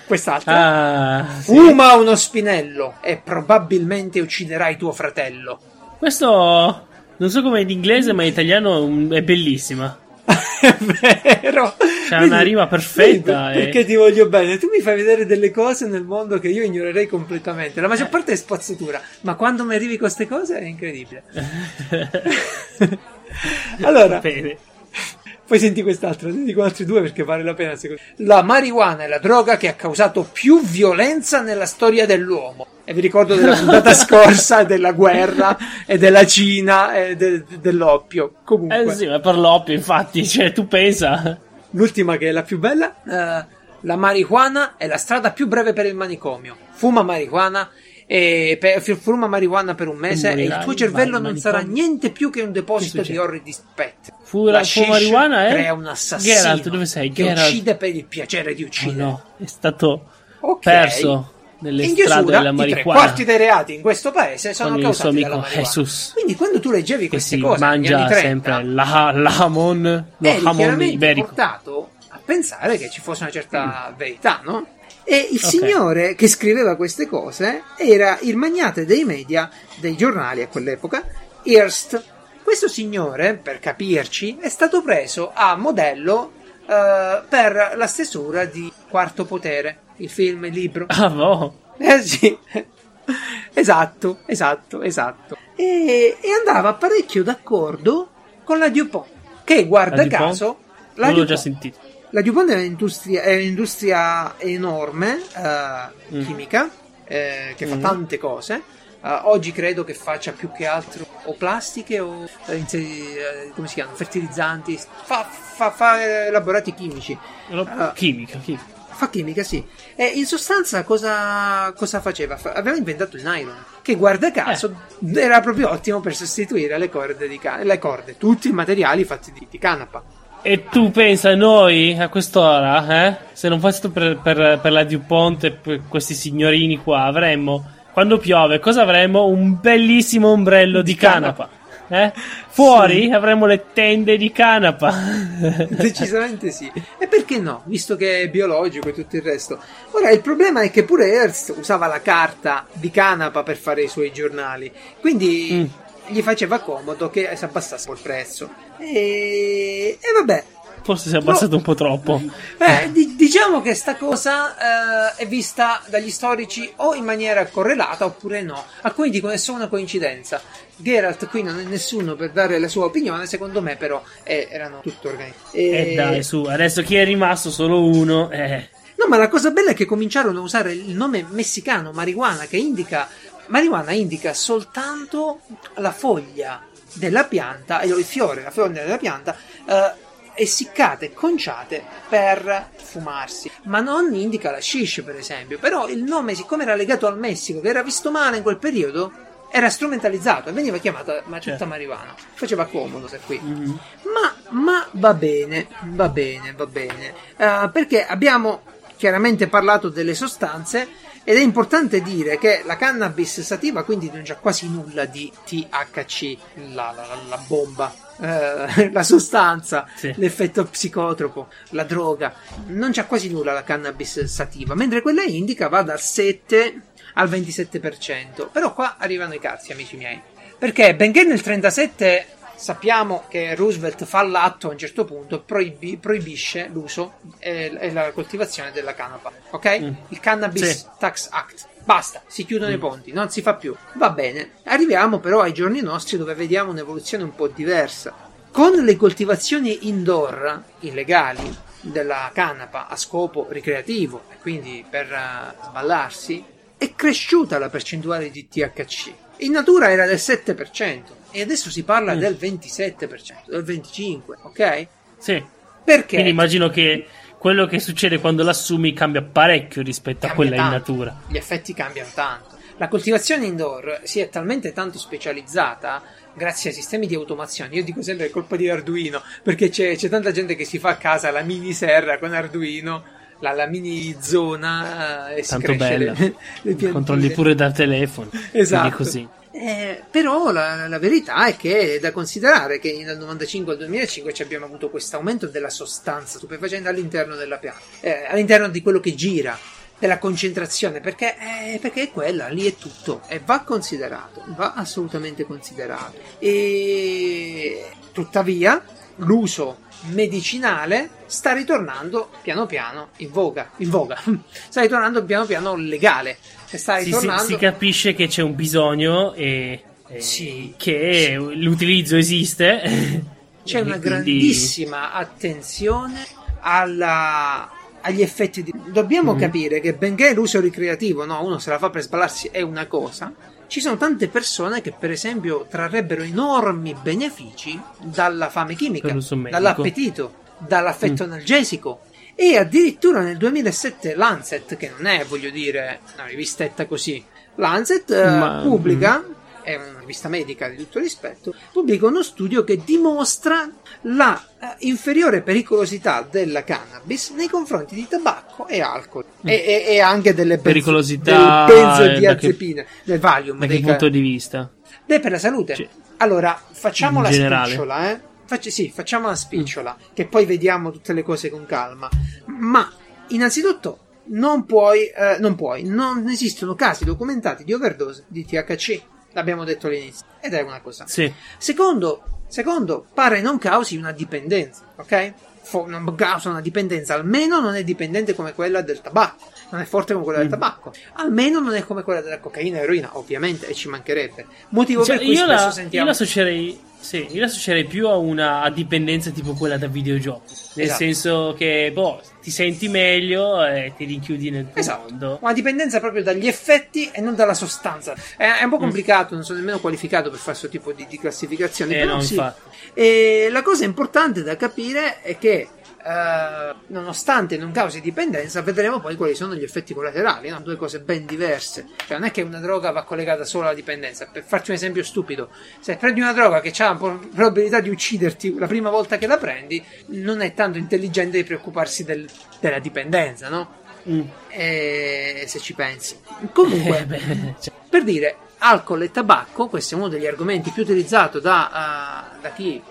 Quest'altra. Ah, sì. Fuma uno spinello e probabilmente ucciderai tuo fratello. Questo non so come in inglese, ma in italiano è bellissima. È vero. C'ha una rima perfetta Vedi, e- Perché ti voglio bene. Tu mi fai vedere delle cose nel mondo che io ignorerei completamente. La maggior parte è spazzatura. Ma quando mi arrivi con queste cose è incredibile. allora. Poi senti quest'altro, ne dico altri due perché vale la pena. secondo. La marijuana è la droga che ha causato più violenza nella storia dell'uomo. E vi ricordo della puntata scorsa della guerra e della Cina e de- dell'oppio. Comunque, Eh sì, ma per l'oppio, infatti, cioè tu pensa. l'ultima che è la più bella. eh, la marijuana è la strada più breve per il manicomio. Fuma marijuana e pe- fuma marijuana per un mese e il tuo cervello non sarà manicomio. niente più che un deposito Che di succede? orridi spettri. Fu La la fu shish marijuana, eh? crea un assassino Geralt, dove sei? che Geralt. uccide per il piacere di Oh uccidere. no, è stato Ok. perso nelle in strade chiusura, della i tre marijuana. quarti dei reati in questo paese sono Con il suo causati amico. Jesus. Quindi quando tu leggevi Che queste si cose mangia anni 30, sempre la, l'hamon, lo eri hamon iberico. portato a pensare che ci fosse una certa verità, no? E il Ok. signore che scriveva queste cose era il magnate dei media, dei giornali a quell'epoca, Hearst. Questo signore, per capirci, è stato preso a modello eh, per la stesura di Quarto Potere, il film, il libro. Ah, boh. Eh sì, esatto, esatto, esatto. E, e andava parecchio d'accordo con la Dupont, che guarda La Dupont? caso... La Non l'ho già Dupont, sentito. la Dupont è un'industria, è un'industria enorme, eh, Mm. chimica, eh, che fa Mm. tante cose. Eh, oggi credo che faccia più che altro o plastiche o eh, eh, come si chiamano? Fertilizzanti. Fa, fa, fa, eh, laborati chimici. Ah. Chimica, chimica. Fa chimica, sì. E in sostanza cosa, cosa faceva? Fa- aveva inventato il nylon, che guarda caso era proprio ottimo per sostituire le corde di canapa. Le corde, tutti i materiali fatti di, di canapa. E tu pensa, noi a quest'ora, eh? Se non fosse per, per, per la DuPont e per questi signorini qua, avremmo, quando piove, cosa avremmo? Un bellissimo ombrello di, di canapa. canapa. Eh? Fuori sì. avremo le tende di canapa. Decisamente sì. E perché no? Visto che è biologico e tutto il resto. Ora, il problema è che pure Hearst usava la carta di canapa per fare i suoi giornali. Quindi mm. gli faceva comodo che si abbassasse il prezzo. E, e vabbè, Forse si è abbassato no. un po' troppo. Eh, di- diciamo che sta cosa eh, è vista dagli storici o in maniera correlata oppure no. Alcuni dicono che è solo una coincidenza. Geralt qui non è nessuno per dare la sua opinione, secondo me però eh, erano tutto organizzati. E... Eh dai, su, adesso chi è rimasto solo uno... Eh. No, ma la cosa bella è che cominciarono a usare il nome messicano marijuana, che indica... Marijuana indica soltanto la foglia della pianta, il fiore, la foglia della pianta, eh, essiccate, conciate per fumarsi, ma non indica la shish per esempio. Però il nome, siccome era legato al Messico, che era visto male in quel periodo, era strumentalizzato e veniva chiamata ma tutta certo. marijuana. Faceva comodo se qui. Mm-hmm. Ma, ma, va bene, va bene, va bene. Uh, perché abbiamo chiaramente parlato delle sostanze ed è importante dire che la cannabis sativa quindi non c'è quasi nulla di THC, la, la, la bomba eh, la sostanza, sì. l'effetto psicotropo, la droga. Non c'è quasi nulla la cannabis sativa, mentre quella indica va dal 7 al 27%. Però qua arrivano i cazzi, amici miei. Perché benché nel 37 sappiamo che Roosevelt fa l'atto a un certo punto proibi- proibisce l'uso e, e, la coltivazione della canapa, ok? Mm. Il Cannabis sì. Tax Act. Basta, si chiudono mm. i ponti, non si fa più. Va bene. Arriviamo però ai giorni nostri dove vediamo un'evoluzione un po' diversa. Con le coltivazioni indoor illegali della canapa a scopo ricreativo e quindi per uh, sballarsi, è cresciuta la percentuale di THC. In natura era del 7% e adesso si parla mm. del 27%, del 25%, ok? Sì. Perché? Quindi immagino che quello che succede quando l'assumi cambia parecchio rispetto cambia a quella tanto. in natura. Gli effetti cambiano tanto. La coltivazione indoor si è talmente tanto specializzata grazie ai sistemi di automazione. Io dico sempre è colpa di Arduino, perché c'è, c'è, tanta gente che si fa a casa la mini serra con Arduino, la, la mini zona eh, e Tanto si bella. le, le Controlli pure da telefono. Esatto. Così. Eh, però la, la, verità è che è da considerare che dal 95 al 2005 abbiamo avuto questo aumento della sostanza stupefacente all'interno della pianta, eh, all'interno di quello che gira, della concentrazione, perché, eh, perché è quella, lì è tutto e va considerato, va assolutamente considerato. E tuttavia l'uso medicinale sta ritornando piano piano in voga, in voga. sta ritornando piano piano legale sta ritornando. Si, si, capisce che c'è un bisogno e, e sì, che sì. l'utilizzo esiste. C'è una quindi... grandissima attenzione alla, agli effetti di... Dobbiamo mm. capire che benché l'uso ricreativo, no, uno se la fa per sballarsi è una cosa, ci sono tante persone che per esempio trarrebbero enormi benefici dalla fame chimica, dall'appetito, dall'affetto mm. analgesico, e addirittura nel 2007 Lancet, che non è, voglio dire, una rivistetta così, Lancet eh, Ma... pubblica, è una rivista medica di tutto rispetto, pubblica uno studio che dimostra la uh, inferiore pericolosità della cannabis nei confronti di tabacco e alcol mm. e, e, e, anche delle pericolosità delle benzodiazepine, che, del Valium. Da che punto ca- di vista? Beh, per la salute. Cioè, allora, facciamo la generale. spicciola, eh Facci, sì, facciamo spicciola, mm. che poi vediamo tutte le cose con calma. Ma, innanzitutto, non puoi, eh, non puoi, non esistono casi documentati di overdose di THC. L'abbiamo detto all'inizio. Ed è una cosa. Sì. Secondo, secondo, pare non causi una dipendenza, ok? non causa una dipendenza, almeno non è dipendente come quella del tabacco, non è forte come quella del mm. tabacco, almeno non è come quella della cocaina e eroina, ovviamente, e ci mancherebbe. Motivo cioè, per cui io spesso la, sentiamo... Io l'associerei sì, io l'associerei più a una dipendenza tipo quella da videogiochi. Nel esatto. senso che, boh, ti senti meglio e ti rinchiudi nel tuo esatto. mondo. Una dipendenza proprio dagli effetti e non dalla sostanza. È, è un po' mm. complicato, mm. non sono nemmeno qualificato per fare questo tipo di, di classificazione. Eh, però no, sì. E la cosa importante da capire è che eh, nonostante non causi dipendenza, vedremo poi quali sono gli effetti collaterali, no? due cose ben diverse. Cioè, non è che una droga va collegata solo alla dipendenza. Per farti un esempio stupido, se prendi una droga che ha la probabilità di ucciderti la prima volta che la prendi, non è tanto intelligente di preoccuparsi del, della dipendenza, no? Mm. E, se ci pensi. Comunque, eh, cioè. per dire, alcol e tabacco, questo è uno degli argomenti più utilizzato da, uh, da, chi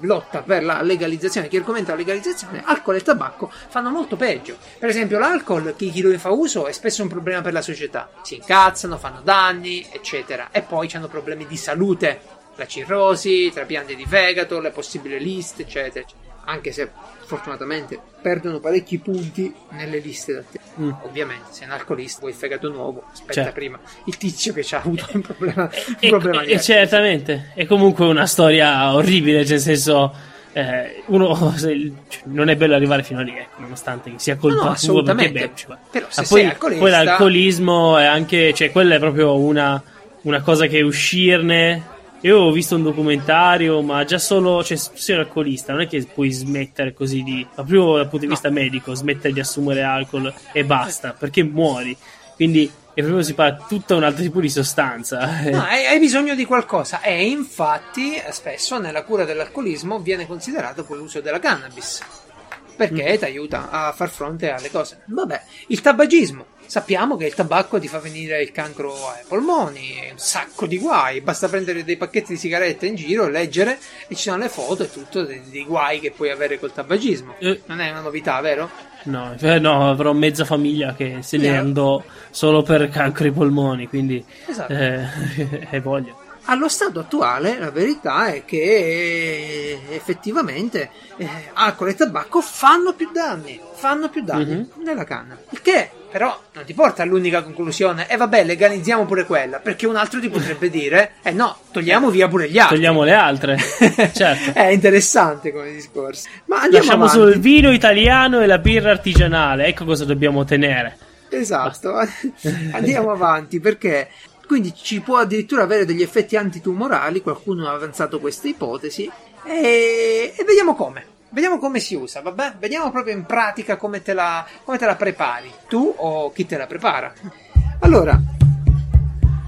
lotta per la legalizzazione, chi argomenta la legalizzazione, alcol e tabacco fanno molto peggio. Per esempio l'alcol, chi, chi lo fa uso, è spesso un problema per la società. Si incazzano, fanno danni, eccetera. E poi hanno problemi di salute, la cirrosi, trapianti di fegato, le possibili liste, eccetera, eccetera. Anche se fortunatamente perdono parecchi punti nelle liste da te. Mm. Ovviamente, sei un alcolista, vuoi il fegato nuovo, aspetta certo. prima il tizio che ci ha avuto un problema. Un e, problema e, certamente, è comunque una storia orribile, cioè nel senso. Eh, uno cioè, non è bello arrivare fino a lì, ecco, nonostante sia colpa no, tua perché beh, cioè, però se poi, alcolista... poi l'alcolismo è anche, cioè quella è proprio una, una cosa che uscirne io ho visto un documentario, ma già solo, cioè, se sei un alcolista, non è che puoi smettere così di, proprio dal punto di vista no. medico, smettere di assumere alcol e basta, perché muori. Quindi e proprio si parla tutta un altro tipo di sostanza. No, hai, hai, bisogno di qualcosa e infatti spesso nella cura dell'alcolismo viene considerato poi l'uso della cannabis perché mm. ti aiuta a far fronte alle cose. Vabbè, il tabagismo sappiamo che il tabacco ti fa venire il cancro ai polmoni, un sacco di guai, basta prendere dei pacchetti di sigarette in giro, leggere e ci sono le foto e tutto dei, dei guai che puoi avere col tabagismo. Eh. Non è una novità, vero? No, eh, no, avrò mezza famiglia che se ne yeah. andò solo per cancro ai polmoni, quindi esatto. eh, è voglia. Allo stato attuale la verità è che eh, effettivamente eh, alcol e tabacco fanno più danni, fanno più danni mm-hmm. nella canna. Il che però non ti porta all'unica conclusione. E eh, vabbè, legalizziamo pure quella. Perché un altro ti potrebbe dire: Eh no, togliamo via pure gli altri. Togliamo le altre. certo. È interessante come discorso. Ma andiamo Lasciamo avanti. solo il vino italiano e la birra artigianale. Ecco cosa dobbiamo tenere. Esatto. andiamo avanti perché. Quindi ci può addirittura avere degli effetti antitumorali. Qualcuno ha avanzato questa ipotesi. E, e vediamo come. Vediamo come si usa, vabbè? Vediamo proprio in pratica come te la, come te la prepari. Tu o chi te la prepara. Allora,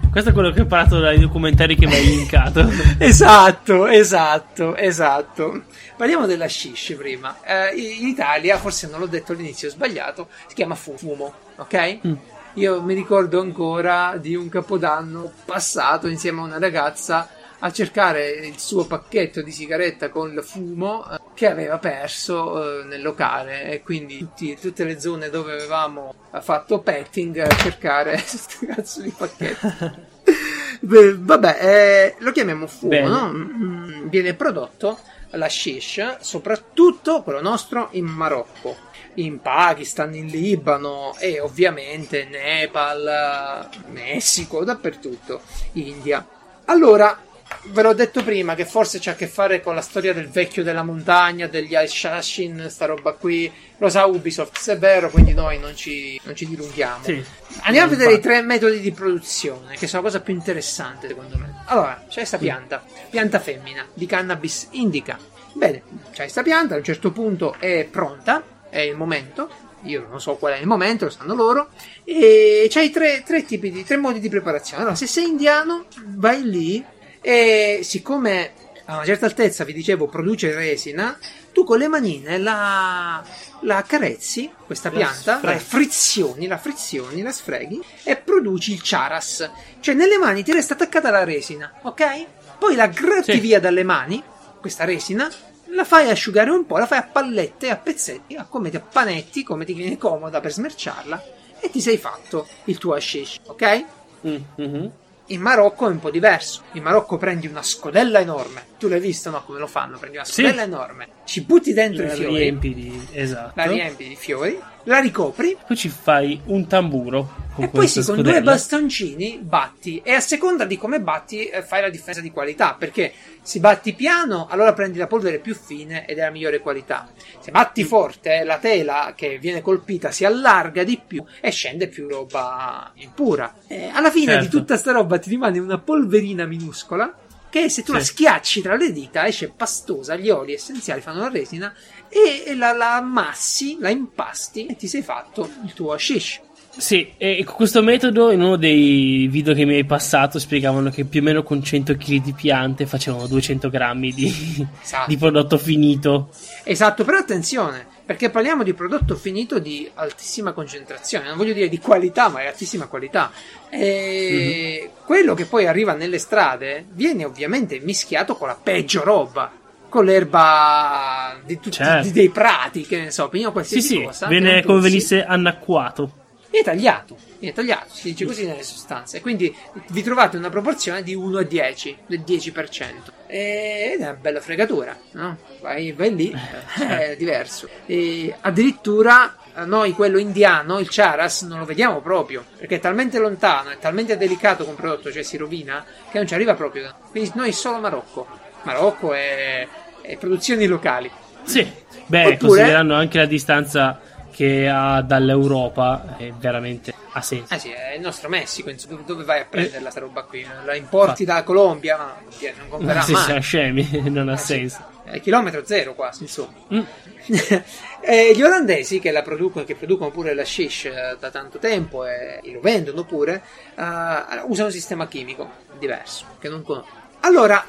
questo è quello che ho imparato dai documentari che mi hai linkato. esatto, esatto, esatto. Parliamo della shish prima. Eh, in Italia, forse non l'ho detto all'inizio, ho sbagliato, si chiama fumo, ok? Mm. Io mi ricordo ancora di un capodanno passato insieme a una ragazza a cercare il suo pacchetto di sigaretta con il fumo eh, che aveva perso eh, nel locale e quindi tutti, tutte le zone dove avevamo fatto petting a cercare questo cazzo di pacchetto. Beh, vabbè, eh, lo chiamiamo fumo, no? Mm, viene prodotto la shish, soprattutto quello nostro in Marocco, in Pakistan, in Libano e ovviamente Nepal, Messico, dappertutto, India. Allora, ve l'ho detto prima che forse c'ha a che fare con la storia del vecchio della montagna, degli Aishashin, sta roba qui. Lo sa Ubisoft, se è vero, quindi noi non ci, non ci dilunghiamo. Sì, Andiamo a vedere i tre metodi di produzione, che sono la cosa più interessante secondo me. Allora, c'è questa pianta, pianta femmina di cannabis indica. Bene, c'è questa pianta, a un certo punto è pronta, è il momento, io non so qual è il momento, lo sanno loro. E c'hai tre, tre tipi di tre modi di preparazione. Allora, se sei indiano, vai lì, e siccome a una certa altezza, vi dicevo, produce resina, tu con le manine la, la accarezzi, questa pianta, la, la frizioni, la frizioni, la sfreghi e produci il charas. Cioè nelle mani ti resta attaccata la resina, ok? Poi la gratti sì. via dalle mani, questa resina, la fai asciugare un po', la fai a pallette, a pezzetti, a come ti a panetti, come ti viene comoda per smerciarla e ti sei fatto il tuo hashish, ok? Mm-hmm. In Marocco è un po' diverso. In Marocco prendi una scodella enorme. Tu l'hai visto, no? Come lo fanno? Prendi una scodella sì. enorme, ci butti dentro la i fiori. Riempi di... Esatto. La riempi di fiori, la ricopri. Poi ci fai un tamburo. e poi sì, con due bastoncini batti. E a seconda di come batti, eh, fai la differenza di qualità. Perché se batti piano, allora prendi la polvere più fine ed è la migliore qualità. Se batti forte, la tela che viene colpita si allarga di più e scende più roba impura. E alla fine certo. di tutta sta roba ti rimane una polverina minuscola che se tu sì. la schiacci tra le dita esce pastosa, gli oli essenziali fanno la resina e la, la ammassi, la impasti e ti sei fatto il tuo hashish. Sì, e questo metodo in uno dei video che mi hai passato spiegavano che più o meno con 100 kg di piante facevano 200 grammi di, esatto. di prodotto finito. Esatto, però attenzione, perché parliamo di prodotto finito di altissima concentrazione, non voglio dire di qualità, ma di altissima qualità. E mm-hmm. quello che poi arriva nelle strade viene ovviamente mischiato con la peggio roba con l'erba di tutti, certo. di, dei prati, che ne so, pigliamo qualsiasi sì, cosa. Sì, viene come venisse annacquato viene tagliato, viene tagliato, si dice così nelle sostanze. Quindi vi trovate una proporzione di 1 a 10, del 10%. Ed è una bella fregatura, no? Vai, vai lì, è diverso. E addirittura noi quello indiano, il charas, non lo vediamo proprio, perché è talmente lontano, è talmente delicato come prodotto, cioè si rovina, che non ci arriva proprio. Quindi noi solo Marocco. Marocco è, è produzioni locali. Sì, beh, Oppure, considerando anche la distanza che ha dall'Europa è veramente ha senso. Eh sì, è il nostro Messico, insomma, dove vai a prenderla sta roba qui? La importi dalla Colombia, ma non comprerà sì, mai. Siamo scemi, non ha eh, senso. È chilometro zero quasi, insomma. Mm. eh, gli olandesi che, la producono, che producono pure la shish eh, da tanto tempo e, e lo vendono pure, uh, usano un sistema chimico diverso che non conosco. Allora,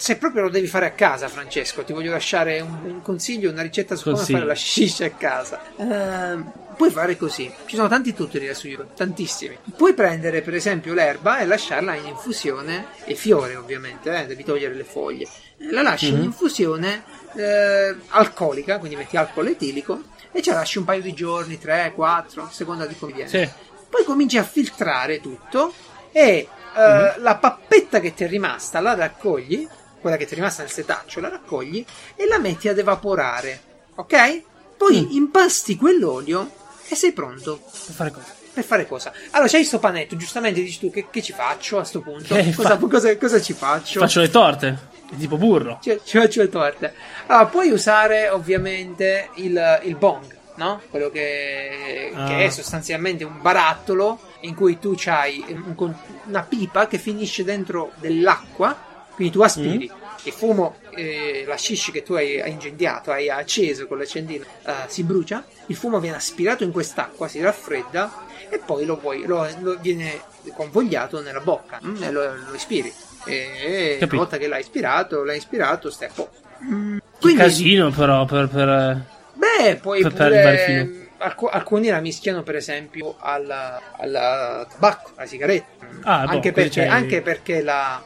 se proprio lo devi fare a casa, Francesco, ti voglio lasciare un, un consiglio, una ricetta su come fare la shisha a casa. Uh, puoi fare così. Ci sono tanti tutorial su YouTube, tantissimi. Puoi prendere, per esempio, l'erba e lasciarla in infusione, e fiore ovviamente, eh, devi togliere le foglie. La lasci mm-hmm. in mhm. infusione eh, alcolica, quindi metti alcol etilico, e ci lasci un paio di giorni, 3, 4, a seconda di come viene. Sì. Poi cominci a filtrare tutto e uh, mm-hmm. la pappetta che ti è rimasta la raccogli quella che ti è rimasta nel setaccio, la raccogli e la metti ad evaporare, ok? Poi mm. impasti quell'olio e sei pronto. Per fare cosa? Per fare cosa? Allora, c'hai sto panetto, giustamente dici tu che, che ci faccio a sto punto? Eh, cosa, fa... cosa, cosa, ci faccio? Faccio le torte, tipo burro. Ci, ci faccio le torte. Allora, puoi usare ovviamente il, il bong, no? Quello che, ah. che, è sostanzialmente un barattolo in cui tu hai un, una pipa che finisce dentro dell'acqua quindi tu aspiri mm. il fumo, eh, la shish che tu hai, hai, incendiato, hai acceso con l'accendino, uh, si brucia, il fumo viene aspirato in quest'acqua, si raffredda e poi lo, puoi, lo, lo viene convogliato nella bocca mm, e lo, lo ispiri. E Capito. una volta che l'hai ispirato, l'hai ispirato, stai a po'. Mm. Quindi, casino però per, per Beh, poi per pure, alc- alcuni la mischiano per esempio al, al tabacco, alla sigaretta. Ah, anche, boh, perché, anche perché la,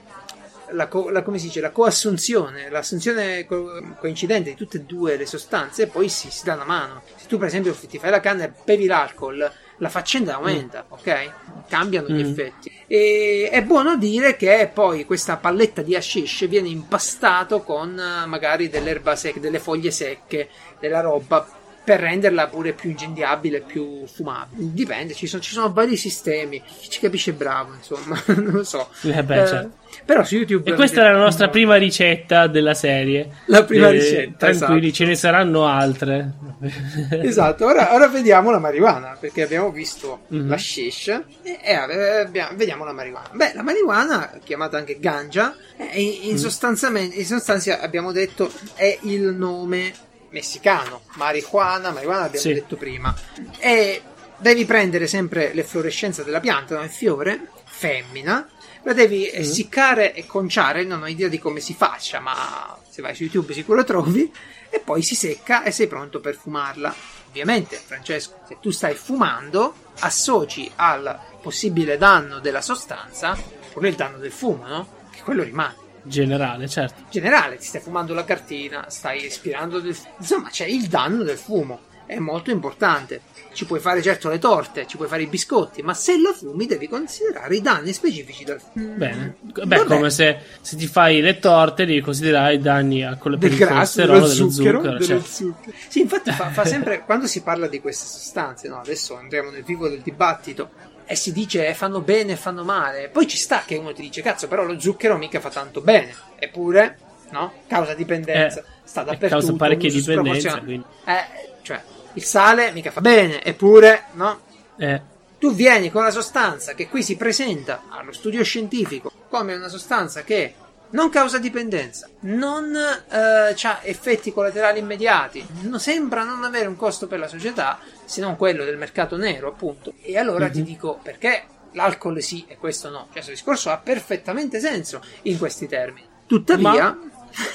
la, co- la, come si dice, la coassunzione, l'assunzione co- coincidente di tutte e due le sostanze, poi si, si dà una mano. Se tu, per esempio, ti fai la canna e bevi l'alcol, la faccenda aumenta, mm. ok? Cambiano mm. gli effetti. E è buono dire che poi questa palletta di hashish viene impastato con magari delle erba secche, delle foglie secche, della roba per renderla pure più incendiabile, più fumabile. Dipende, ci sono, ci sono vari sistemi. Chi ci capisce bravo, insomma, non lo so. Eh beh, eh, certo. Però su YouTube. E questa è la nostra prima ricetta della serie. La prima eh, ricetta. Tranquilli, esatto. ce ne saranno altre. esatto, ora, ora, vediamo la marijuana, perché abbiamo visto mm-hmm. la shish e, e abbiamo, vediamo la marijuana. Beh, la marijuana, chiamata anche ganja, in, in, mm. in sostanza abbiamo detto è il nome messicano, marijuana, marijuana abbiamo sì. detto prima. E devi prendere sempre l'efflorescenza della pianta, il fiore, femmina, la devi mm. essiccare e conciare, non ho idea di come si faccia, ma se vai su YouTube sicuro trovi, e poi si secca e sei pronto per fumarla. Ovviamente, Francesco, se tu stai fumando, associ al possibile danno della sostanza pure il danno del fumo, no? Che quello rimane. Generale, certo. Generale, ti stai fumando la cartina, stai respirando del. Insomma, c'è il danno del fumo. È molto importante. Ci puoi fare certo le torte, ci puoi fare i biscotti, ma se lo fumi devi considerare i danni specifici del fumo. Bene. Beh, come se, se, ti fai le torte devi considerare i danni a quello del grasso, dello zucchero. zucchero, dello certo. zucchero. Sì, infatti fa, fa sempre, quando si parla di queste sostanze, no? adesso entriamo nel vivo del dibattito, e si dice eh, fanno bene fanno male. Poi ci sta che uno ti dice cazzo, però lo zucchero mica fa tanto bene. Eppure, no? Causa dipendenza. Eh, sta dappertutto. Causa parecchie dipendenze. Quindi. Eh, cioè, il sale mica fa bene, eppure, no? Eh. Tu vieni con una sostanza che qui si presenta allo studio scientifico come una sostanza che non causa dipendenza, non eh, ha effetti collaterali immediati, non, sembra non avere un costo per la società, se non quello del mercato nero, appunto. E allora mm-hmm. ti mhm. dico perché l'alcol sì e questo no. Cioè, questo discorso ha perfettamente senso in questi termini. Tuttavia, Ma...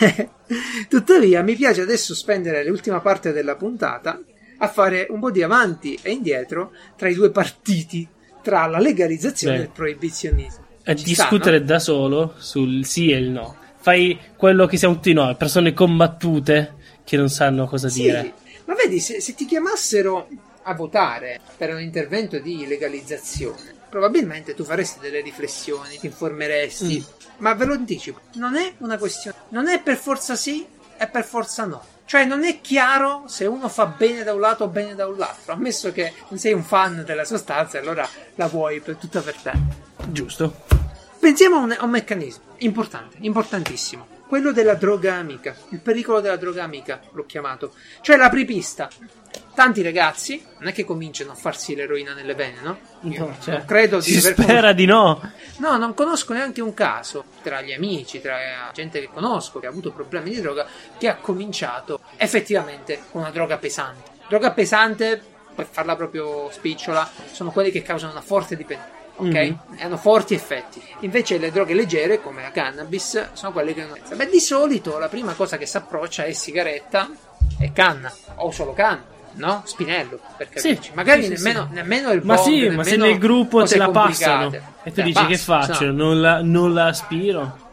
tuttavia, mi piace adesso spendere l'ultima parte della puntata a fare un po' di avanti e indietro tra i due partiti, tra la legalizzazione Beh. e il proibizionismo. A Ci discutere sta, no? da solo sul sì e il no. Fai quello che siamo tutti noi, persone combattute che non sanno cosa sì, dire. Ma vedi, se, se ti chiamassero a votare per un intervento di legalizzazione, probabilmente tu faresti delle riflessioni, ti informeresti. Mm. Ma ve lo anticipo, non è una questione, non è per forza sì e per forza no. Cioè non è chiaro se uno fa bene da un lato o bene da un lato, ammesso che non sei un fan della sostanza allora la vuoi per tutta per te. Giusto. Pensiamo a un, a un meccanismo importante, importantissimo quello della droga amica, il pericolo della droga amica, l'ho chiamato. Cioè l'apripista. Tanti ragazzi non è che cominciano a farsi l'eroina nelle vene, no? Io no, cioè, non credo di si spera di no. No, non conosco neanche un caso tra gli amici, tra gente che conosco che ha avuto problemi di droga, che ha cominciato effettivamente con una droga pesante. Droga pesante, per farla proprio spicciola, sono quelli che causano una forte dipendenza ok? Mm-hmm. Hanno forti effetti. Invece le droghe leggere, come la cannabis, sono quelle che non. Beh, di solito la prima cosa che si approccia è sigaretta e canna, o solo canna. No? Spinello, per capirci. Sì, Magari sì, nemmeno, sì. nemmeno il Ma bond, sì, ma se nel gruppo te la passano e tu dici passi, che faccio? No. Non, la, non la aspiro?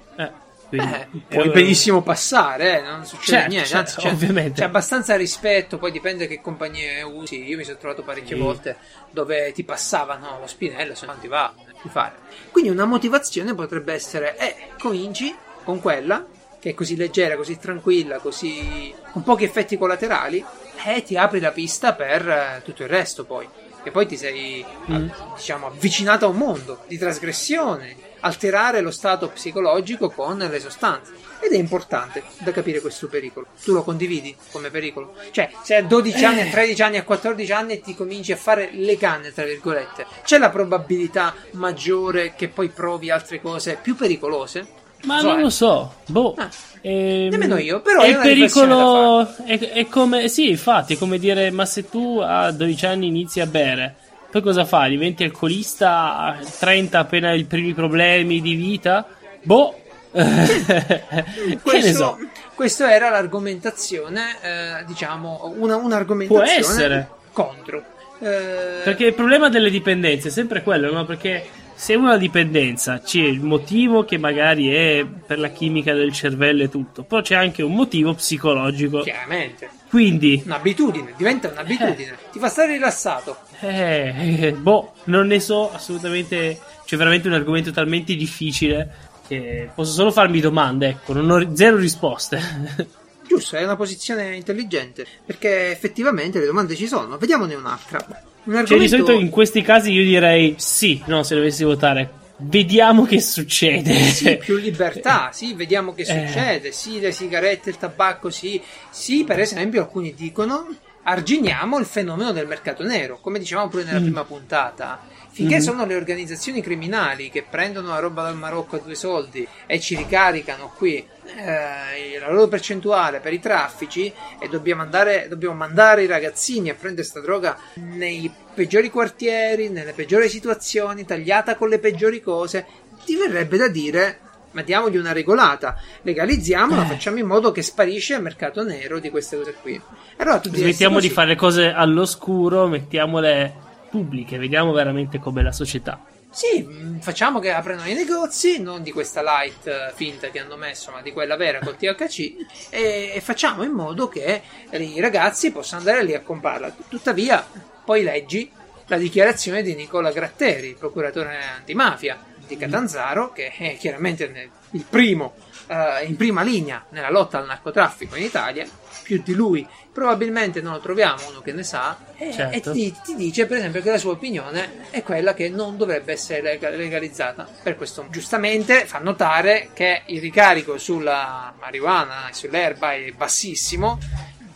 Quindi, eh, puoi benissimo passare, eh, non succede certo, niente. Certo, c'è, ovviamente. c'è abbastanza rispetto, poi dipende che compagnie usi. Io mi sono trovato parecchie sì. volte dove ti passavano lo spinello, se non ti va, di fare. Quindi una motivazione potrebbe essere, eh, cominci con quella che è così leggera, così tranquilla, così con pochi effetti collaterali, e ti apri la pista per eh, tutto il resto poi. E poi ti sei, mm. diciamo, avvicinato a un mondo di trasgressione, alterare lo stato psicologico con le sostanze. Ed è importante da capire questo pericolo. Tu lo condividi come pericolo? Cioè, se a 12 anni, a 13 anni, a 14 anni ti cominci a fare le canne, tra virgolette, c'è la probabilità maggiore che poi provi altre cose più pericolose? Ma so, non lo so, boh. Ah, ehm, nemmeno io, però è, è pericolo. È, è, come, sì, infatti, è come dire: ma se tu a 12 anni inizi a bere poi cosa fai? Diventi alcolista a 30 appena i primi problemi di vita? Boh. questo, so? questo era l'argomentazione, eh, diciamo, una, un'argomentazione Può essere. contro. Eh... Perché il problema delle dipendenze è sempre quello, no? Perché se una dipendenza c'è il motivo che magari è per la chimica del cervello e tutto, però c'è anche un motivo psicologico. Chiaramente. Quindi. Un'abitudine, diventa un'abitudine. Eh. Ti fa stare rilassato. Eh, eh, boh, non ne so assolutamente. C'è veramente un argomento talmente difficile che posso solo farmi domande, ecco, non ho zero risposte. Giusto, è una posizione intelligente, perché effettivamente le domande ci sono. Vediamone un'altra. Un argomento... Cioè, di solito in questi casi io direi sì, no, se dovessi votare. Vediamo che succede. Sì, più libertà, sì, vediamo che eh. succede. Sì, le sigarette, il tabacco, sì. Sì, per esempio, alcuni dicono arginiamo il fenomeno del mercato nero, come dicevamo pure nella mm. prima puntata. Finché mm-hmm. sono le organizzazioni criminali che prendono la roba dal Marocco a due soldi e ci ricaricano qui eh, la loro percentuale per i traffici e dobbiamo, andare, dobbiamo mandare i ragazzini a prendere questa droga nei peggiori quartieri, nelle peggiori situazioni, tagliata con le peggiori cose, ti verrebbe da dire ma diamogli una regolata, legalizziamola, eh. facciamo in modo che sparisce il mercato nero di queste cose qui. Allora tu Smettiamo di fare le cose all'oscuro, mettiamole pubbliche, vediamo veramente com'è la società. Sì, mm, facciamo che aprano i negozi, non di questa light eh, finta che hanno messo, ma di quella vera col THC, e, e facciamo in modo che i ragazzi possano andare lì a comprarla. Tuttavia, poi leggi la dichiarazione di Nicola Gratteri, procuratore antimafia, di Catanzaro, che è chiaramente il primo eh, in prima linea nella lotta al narcotraffico in Italia, più di lui. Probabilmente non lo troviamo uno che ne sa. E, certo. e ti, ti, dice per esempio che la sua opinione è quella che non dovrebbe essere legalizzata. Per questo giustamente fa notare che il ricarico sulla marijuana e sull'erba è bassissimo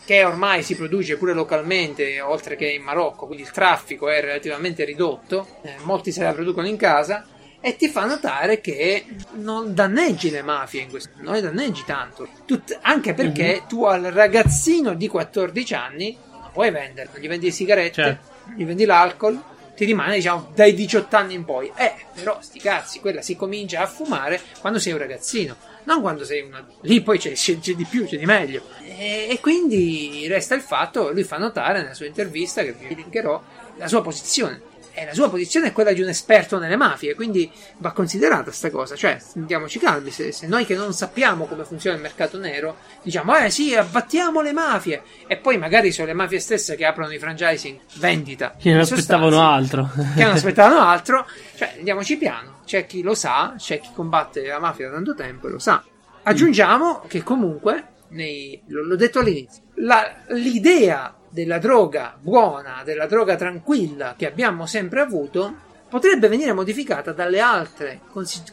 che ormai si produce pure localmente oltre che in Marocco quindi il traffico è relativamente ridotto eh, molti se la producono in casa e ti fa notare che non danneggi le mafie in questo, non le danneggi tanto. Tut- anche perché mm-hmm. tu al ragazzino di 14 anni non puoi venderlo, gli vendi le sigarette, certo. gli vendi l'alcol, ti rimane diciamo dai 18 anni in poi. Eh, però sti cazzi, quella si comincia a fumare quando sei un ragazzino, non quando sei una... Lì poi c'è, c'è, c'è di più, c'è di meglio. E, e, quindi resta il fatto, lui fa notare nella sua intervista, che vi linkerò, la sua posizione e la sua posizione è quella di un esperto nelle mafie, quindi va considerata questa cosa. Cioè, andiamoci calmi, se, se, noi che non sappiamo come funziona il mercato nero, diciamo, eh sì, abbattiamo le mafie, e poi magari sono le mafie stesse che aprono i franchising vendita. Che non aspettavano altro. che non aspettavano altro. Cioè, andiamoci piano. C'è chi lo sa, c'è chi combatte la mafia da tanto tempo e lo sa. Aggiungiamo che comunque, nei, l'ho detto all'inizio, la, l'idea della droga buona, della droga tranquilla che abbiamo sempre avuto, potrebbe venire modificata dalle altre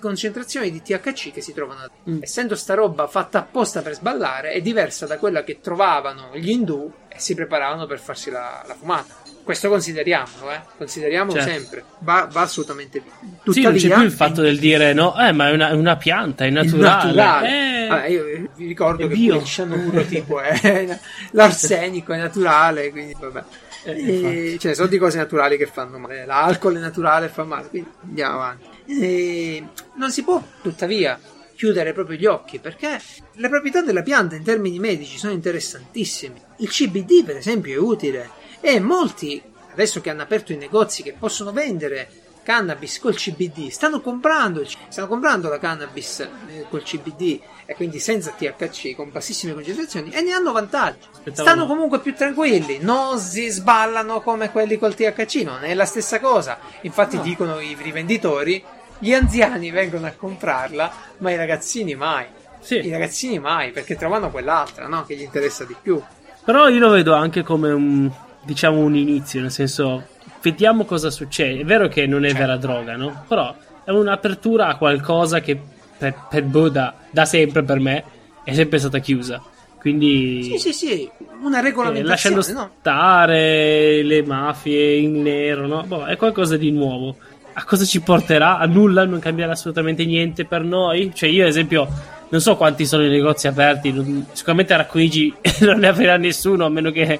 concentrazioni di THC che si trovano. Mm. Essendo sta roba fatta apposta per sballare, è diversa da quella che trovavano gli indù e si preparavano per farsi la, la fumata. Questo consideriamolo, eh? consideriamolo certo. sempre, va, va, assolutamente bene. Tuttavia, sì, non c'è più il fatto del dire no, eh, ma è una, una pianta, è naturale. naturale. Eh, Vabbè, io vi ricordo che il cianuro tipo è l'arsenico è naturale, quindi vabbè. Eh, e, cioè, sono di cose naturali che fanno male. L'alcol è naturale fa male, quindi andiamo avanti. E, non si può, tuttavia, chiudere proprio gli occhi perché le proprietà della pianta in termini medici sono interessantissime. Il CBD, per esempio, è utile e molti, adesso che hanno aperto i negozi che possono vendere cannabis col CBD, stanno comprando, stanno comprando la cannabis eh, col CBD e quindi senza THC, con bassissime concentrazioni, e ne hanno vantaggi. Stanno comunque più tranquilli, non si sballano come quelli col THC, non è la stessa cosa. Infatti no. dicono i rivenditori, gli anziani vengono a comprarla, ma i ragazzini mai. Sì. I ragazzini mai, perché trovano quell'altra, no? Che gli interessa di più. Però io lo vedo anche come un diciamo un inizio, nel senso vediamo cosa succede. È vero che non è vera droga, no? Però è un'apertura a qualcosa che per, per Buddha da sempre per me è sempre stata chiusa. Quindi sì, sì, sì, una regolamentazione, eh, lasciando stare le mafie in nero, no? Boh, è qualcosa di nuovo. A cosa ci porterà? A nulla, non cambierà assolutamente niente per noi. Cioè, io, ad esempio, non so quanti sono i negozi aperti, non, sicuramente a Racconigi non ne aprirà nessuno a meno che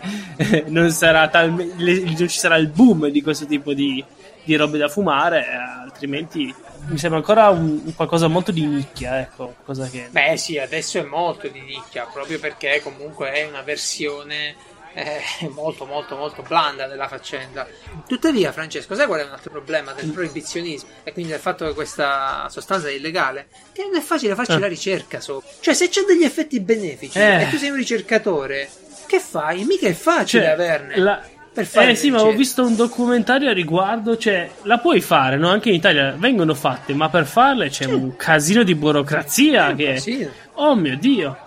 non, tal, non, ci sarà il boom di questo tipo di, di robe da fumare, eh, altrimenti mi sembra ancora un, un qualcosa molto di nicchia. Ecco, che... Beh, sì, adesso è molto di nicchia proprio perché comunque è una versione è molto molto molto blanda della faccenda. Tuttavia, Francesco, sai qual è un altro problema del proibizionismo e quindi del fatto che questa sostanza è illegale? Che non è facile farci eh. la ricerca sopra. Cioè, se c'è degli effetti benefici eh. e tu sei un ricercatore, che fai? Mica è facile cioè, averne. La... Per fare eh sì, ma ho visto un documentario a riguardo, cioè la puoi fare, no? Anche in Italia vengono fatte, ma per farle c'è sì. un casino di burocrazia che... Oh mio Dio!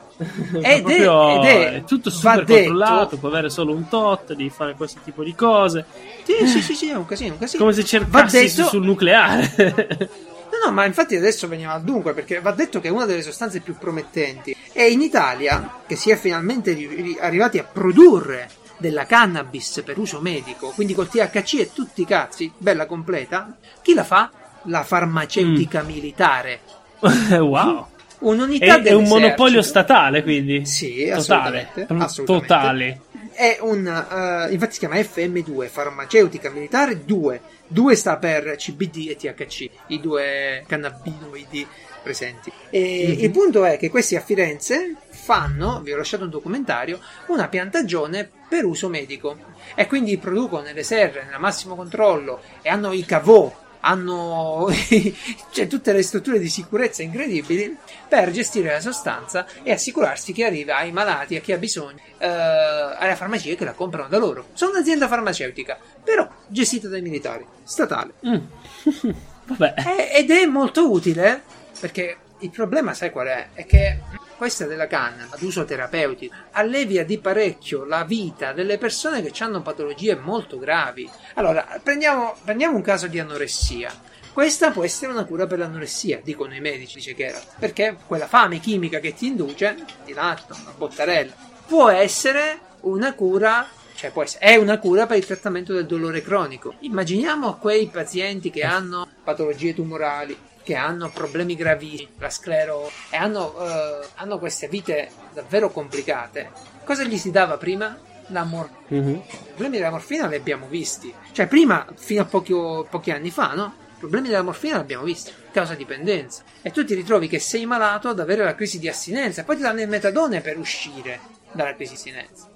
Ed, è, ed è, è, tutto super controllato, può avere solo un tot, devi fare questo tipo di cose. Sì, sì, sì, sì, è un casino, un casino. Come se cercassi detto... sul nucleare. no, no, ma infatti adesso veniamo al dunque, perché va detto che è una delle sostanze più promettenti. E in Italia, che si è finalmente arrivati a produrre della cannabis per uso medico, quindi col THC e tutti i cazzi, bella completa, chi la fa? La farmaceutica mm. militare. wow! Un'unità è, è un monopolio statale quindi? Sì totale. assolutamente, assolutamente. totale è un uh, infatti si chiama FM2 farmaceutica militare 2 2 sta per CBD e THC i due cannabinoidi presenti. E mm-hmm. il punto è che questi a Firenze fanno vi ho lasciato un documentario una piantagione per uso medico. E quindi producono nelle serre nel massimo controllo e hanno i cavò hanno cioè, tutte le strutture di sicurezza incredibili per gestire la sostanza e assicurarsi che arriva ai malati, a chi ha bisogno, eh, alle farmacie che la comprano da loro. Sono un'azienda farmaceutica, però gestita dai militari, statale. Mm. Vabbè. È, ed è molto utile perché il problema, sai qual è? È che questa della canna ad uso terapeutico allevia di parecchio la vita delle persone che hanno patologie molto gravi. Allora, prendiamo, prendiamo un caso di anoressia. Questa può essere una cura per l'anoressia, dicono i medici, dice Geralt, perché quella fame chimica che ti induce, di latte, una bottarella, può essere una cura cioè essere, è una cura per il trattamento del dolore cronico. Immaginiamo quei pazienti che hanno patologie tumorali, che hanno problemi gravissimi, la sclero, e hanno, eh, hanno queste vite davvero complicate. Cosa gli si dava prima? La morfina. Mhm. I problemi della morfina li abbiamo visti. Cioè, prima, fino a pochi, pochi anni fa, no? I problemi della morfina li abbiamo visti. Causa dipendenza. E tu ti ritrovi che sei malato ad avere la crisi di astinenza. Poi ti danno il metadone per uscire dalla crisi di astinenza.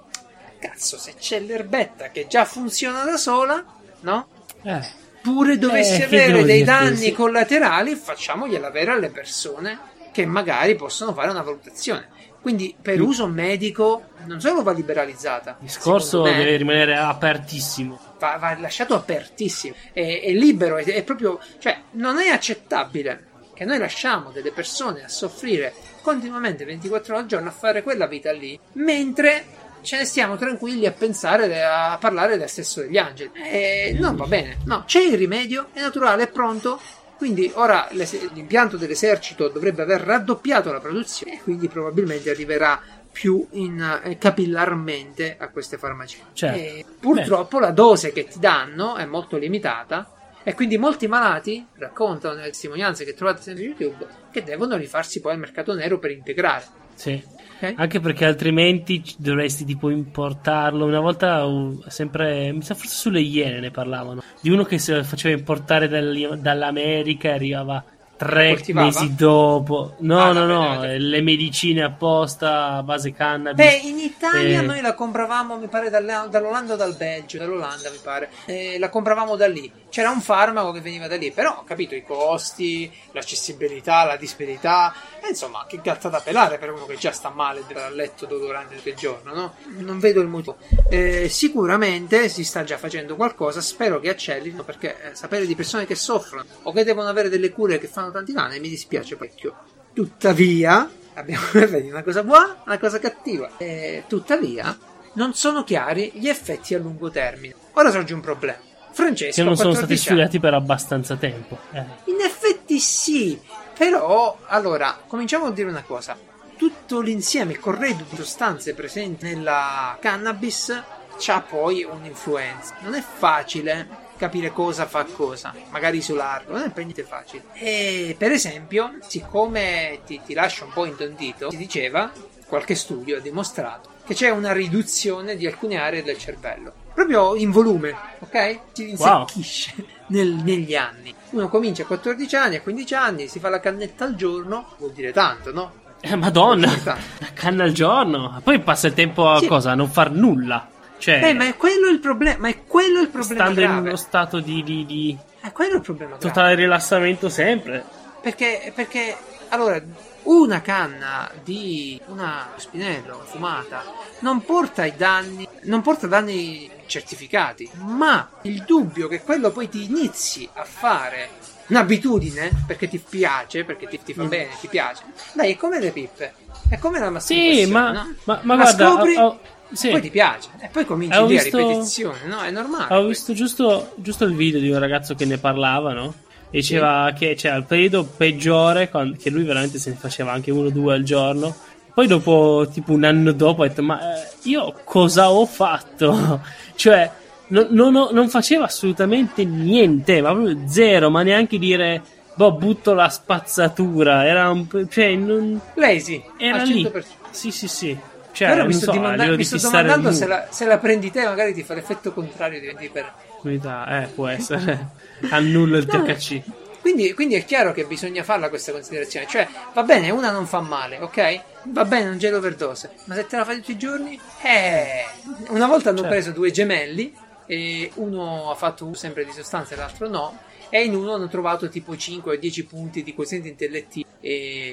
Cazzo, se c'è l'erbetta che già funziona da sola, no? Eh. Pure dovessi Eh, che avere devo dei dirti, danni sì. collaterali, facciamogliela avere alle persone che magari possono fare una valutazione. Quindi per uso medico non solo va liberalizzata, Il discorso me, deve rimanere apertissimo. va, va lasciato apertissimo, è, è libero, è, è proprio, cioè non è accettabile che noi lasciamo delle persone a soffrire continuamente 24 ore al giorno a fare quella vita lì, mentre ce ne stiamo tranquilli a pensare, a parlare del sesso degli angeli. E non va bene, no, c'è il rimedio, è naturale, è pronto. Quindi ora l'impianto dell'esercito dovrebbe aver raddoppiato la produzione e quindi probabilmente arriverà più in, eh, capillarmente a queste farmacie. Certo. Purtroppo la dose che ti danno è molto limitata e quindi molti malati raccontano nelle testimonianze che trovate sempre su YouTube che devono rifarsi poi al mercato nero per integrare. Sì. ok? Anche perché altrimenti dovresti tipo importarlo. Una volta uh, sempre, mi sa forse sulle Iene ne parlavano, di uno che se lo faceva importare dal- dall'America e arrivava tre coltivava? mesi dopo. No, Ah, no, no, vabbè. le medicine apposta a base cannabis. Beh, in Italia Eh. noi la compravamo, mi pare, dall'Olanda o dal Belgio, dall'Olanda mi pare, Eh, la compravamo da lì. C'era un farmaco che veniva da lì, però ho capito i costi, l'accessibilità, la disponibilità, e insomma, che gatta da pelare per uno che già sta male a letto durante tutto il giorno, no? Non vedo il motivo. Eh, sicuramente si sta già facendo qualcosa, spero che accelerino, perché eh, sapere di persone che soffrono o che devono avere delle cure che fanno tanti danni mi dispiace parecchio. Tuttavia, abbiamo vedi, una cosa buona, una cosa cattiva. Eh, tuttavia, non sono chiari gli effetti a lungo termine. Ora sorge un problema. Francesco, che non sono 14 stati studiati per abbastanza tempo. Eh. in effetti sì, però allora cominciamo a dire una cosa. Tutto l'insieme, il corredo di sostanze presenti nella cannabis ha poi un'influenza. Non è facile capire cosa fa cosa, magari isolarlo, non è per niente facile. E per esempio, siccome ti, ti lascia un po' intondito, si diceva, qualche studio ha dimostrato che c'è una riduzione di alcune aree del cervello, proprio in volume, ok? Si Wow. insecchisce nel- negli anni. Uno comincia a 14 anni, a 15 anni, si fa la cannetta al giorno, vuol dire tanto, no? Eh, Madonna, la canna al giorno. Poi passa il tempo a Sì. cosa? A non far nulla. Cioè, Eh, ma è quello il problema, ma è quello il problema stando in grave. uno stato di, di- di È quello il problema grave. totale rilassamento sempre. Perché, perché, allora, una canna di una spinello fumata non porta i danni, non porta danni certificati, ma il dubbio che quello poi ti inizi a fare un'abitudine perché ti piace, perché ti, ti fa Mm. bene, ti piace. Dai, è come le pippe, è come la masturbazione, Sì, ma, no? ma, ma La guarda, scopri, ho- ho- sì. poi ti piace e poi cominci Ho lì a visto- ripetizione, no? È normale. Ho visto giusto, giusto il video di un ragazzo che ne parlava, no? E diceva che c'era il periodo peggiore, che lui veramente se ne faceva anche uno o due al giorno. Poi dopo, tipo un anno dopo, ha detto, ma eh, io cosa ho fatto? cioè, non, non non faceva assolutamente niente, ma proprio zero, ma neanche dire, boh, butto la spazzatura. Era un cioè, non, Lazy, era al lì. 100%. Sì, sì, sì. Cioè, Però mi sto, so, dimanda- mi sto domandando se la, se la prendi te magari ti fa l'effetto contrario diventi per... Comunità, Eh, può essere. Annulla il No. THC. Quindi, quindi è chiaro che bisogna farla questa considerazione. Cioè, va bene, una non fa male, ok? Va bene, non c'è l'overdose. Ma se te la fai tutti i giorni? Eh. Una volta hanno Certo. preso due gemelli e uno ha fatto uso sempre di sostanze e l'altro no. E in uno hanno trovato tipo 5 o 10 punti di quoziente intellettivo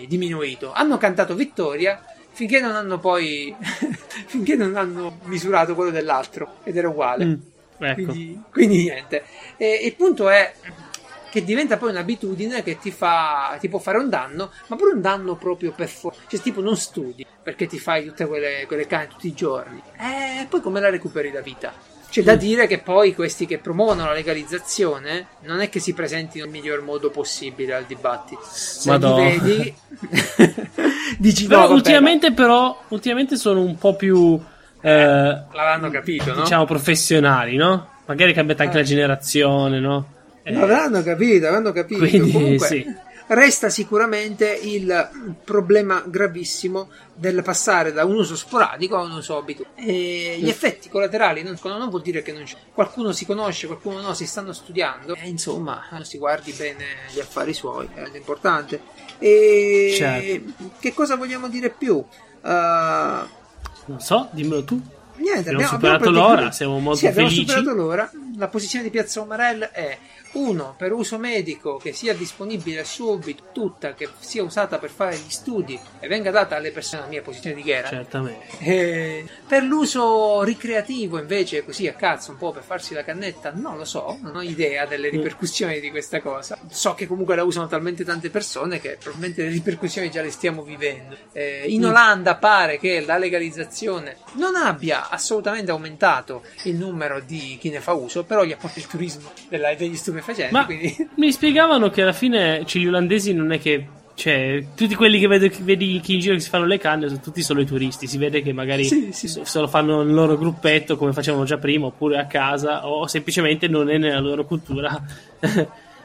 diminuito. Hanno cantato vittoria finché non hanno poi. finché non hanno misurato quello dell'altro ed era uguale. Mm, ecco. Quindi, quindi niente. E il punto è che diventa poi un'abitudine che ti fa ti può fare un danno, ma pure un danno proprio per forza. Cioè, tipo, non studi perché ti fai tutte quelle, quelle canne tutti i giorni. E poi come la recuperi la vita? C'è da dire che poi questi che promuovono la legalizzazione non è che si presentino nel miglior modo possibile al dibattito. Se Madonna. li vedi, dici Però no, vabbè, ultimamente, però, ultimamente sono un po' più eh, L'avranno capito, no? diciamo professionali, no? Magari è cambiata anche Eh. la generazione, no? Eh, L'avranno capito, avranno capito. Quindi, Comunque, sì. Resta sicuramente il problema gravissimo del passare da un uso sporadico a un uso abituale. E gli effetti collaterali non, non vuol dire che non c'è. Qualcuno si conosce, qualcuno no, si stanno studiando. E insomma, si guardi bene gli affari suoi, è l'importante. E Certo. che cosa vogliamo dire più? Uh, non so, dimmelo tu. Niente, Abbiamo abbiamo, superato abbiamo l'ora, siamo molto sì, abbiamo felici. superato l'ora. La posizione di Piazza Omarell è uno per uso medico che sia disponibile subito, tutta che sia usata per fare gli studi e venga data alle persone, la mia posizione di Ghera. Certamente. Eh, per l'uso ricreativo invece così a cazzo un po' per farsi la cannetta non lo so non ho idea delle Mm. ripercussioni di questa cosa so che comunque la usano talmente tante persone che probabilmente le ripercussioni già le stiamo vivendo Eh, in Mm. Olanda pare che la legalizzazione non abbia assolutamente aumentato il numero di chi ne fa uso però gli apporta il turismo della- degli stupefacenti Ma quindi mi spiegavano che alla fine cioè, gli olandesi non è che. Cioè, tutti quelli che vedi, che vedi chi in giro che si fanno le canne sono tutti solo i turisti. Si vede che magari Sì, sì. se se lo fanno nel loro gruppetto come facevano già prima, oppure a casa, o semplicemente non è nella loro cultura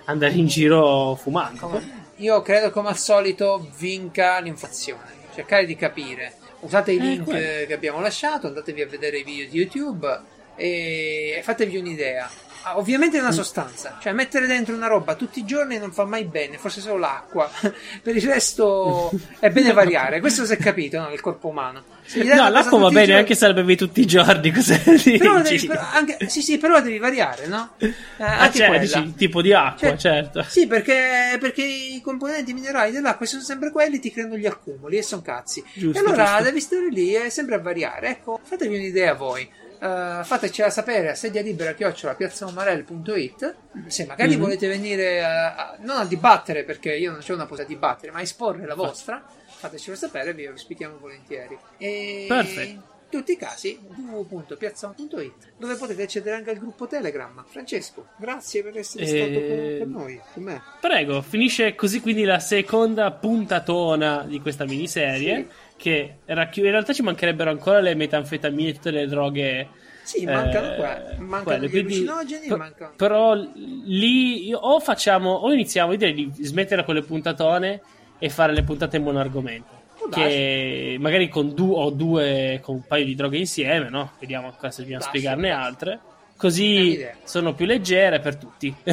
andare in giro fumando. Come- Io credo come al solito vinca l'inflazione. Cercare di capire. Usate i Eh, link quello. che abbiamo lasciato, andatevi a vedere i video di YouTube e fatevi un'idea. Ah, Ovviamente è Mm. una sostanza, cioè mettere dentro una roba tutti i giorni non fa mai bene, forse solo l'acqua. per il resto è bene variare, questo si è capito no, nel corpo umano. No, l'acqua va bene giorni- anche se la bevi tutti i giorni. Cosa Però devi, però anche- sì, sì, però la devi variare, no? Eh, Ah, anche cioè, dici il tipo di acqua, Cioè, certo. Sì, perché, perché i componenti minerali dell'acqua sono sempre quelli, ti creano gli accumuli e sono cazzi. Giusto, e allora giusto. devi stare lì e sempre a variare. Ecco, fatevi un'idea voi. Eh, fatecela sapere a sedia libera chiocciola piazzaomarel.it se magari Mhm. volete venire a- a- non a dibattere perché io non c'ho una cosa da dibattere ma a esporre la vostra fatecelo sapere vi ospitiamo volentieri e Perfetto. in tutti i casi www.piazzaomarel.it dove potete accedere anche al gruppo telegram Francesco grazie per essere Eh, stato con, con noi con me Prego, finisce così quindi la seconda puntatona di questa miniserie. Che racchi- in realtà ci mancherebbero ancora le metanfetamine e tutte le droghe. Sì, mancano eh, qua, mancano quelle, gli quindi- allucinogeni, per- mancano- Però lì o facciamo o iniziamo io direi di smettere con le puntatone e fare le puntate monoargomento. Può Che magari con due o due con un paio di droghe insieme, no? Vediamo cosa se Darsi, spiegarne darsi. altre. Così sono più leggere per tutti.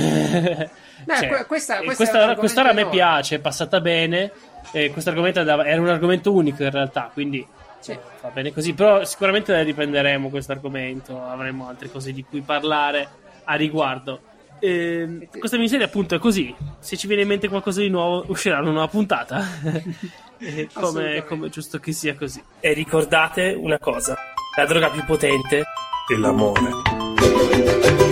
Cioè, que- questa- eh, questa è questa, quest'ora a me piace, è passata bene. eh, questo argomento era un argomento unico in realtà, quindi Sì. eh, va bene così. Però sicuramente ne riprenderemo questo argomento, avremo altre cose di cui parlare a riguardo. Ehm, questa miniserie appunto è così. Se ci viene in mente qualcosa di nuovo, uscirà una nuova puntata. Eh, come, come è giusto che sia così. E ricordate una cosa: la droga più potente e l'amore.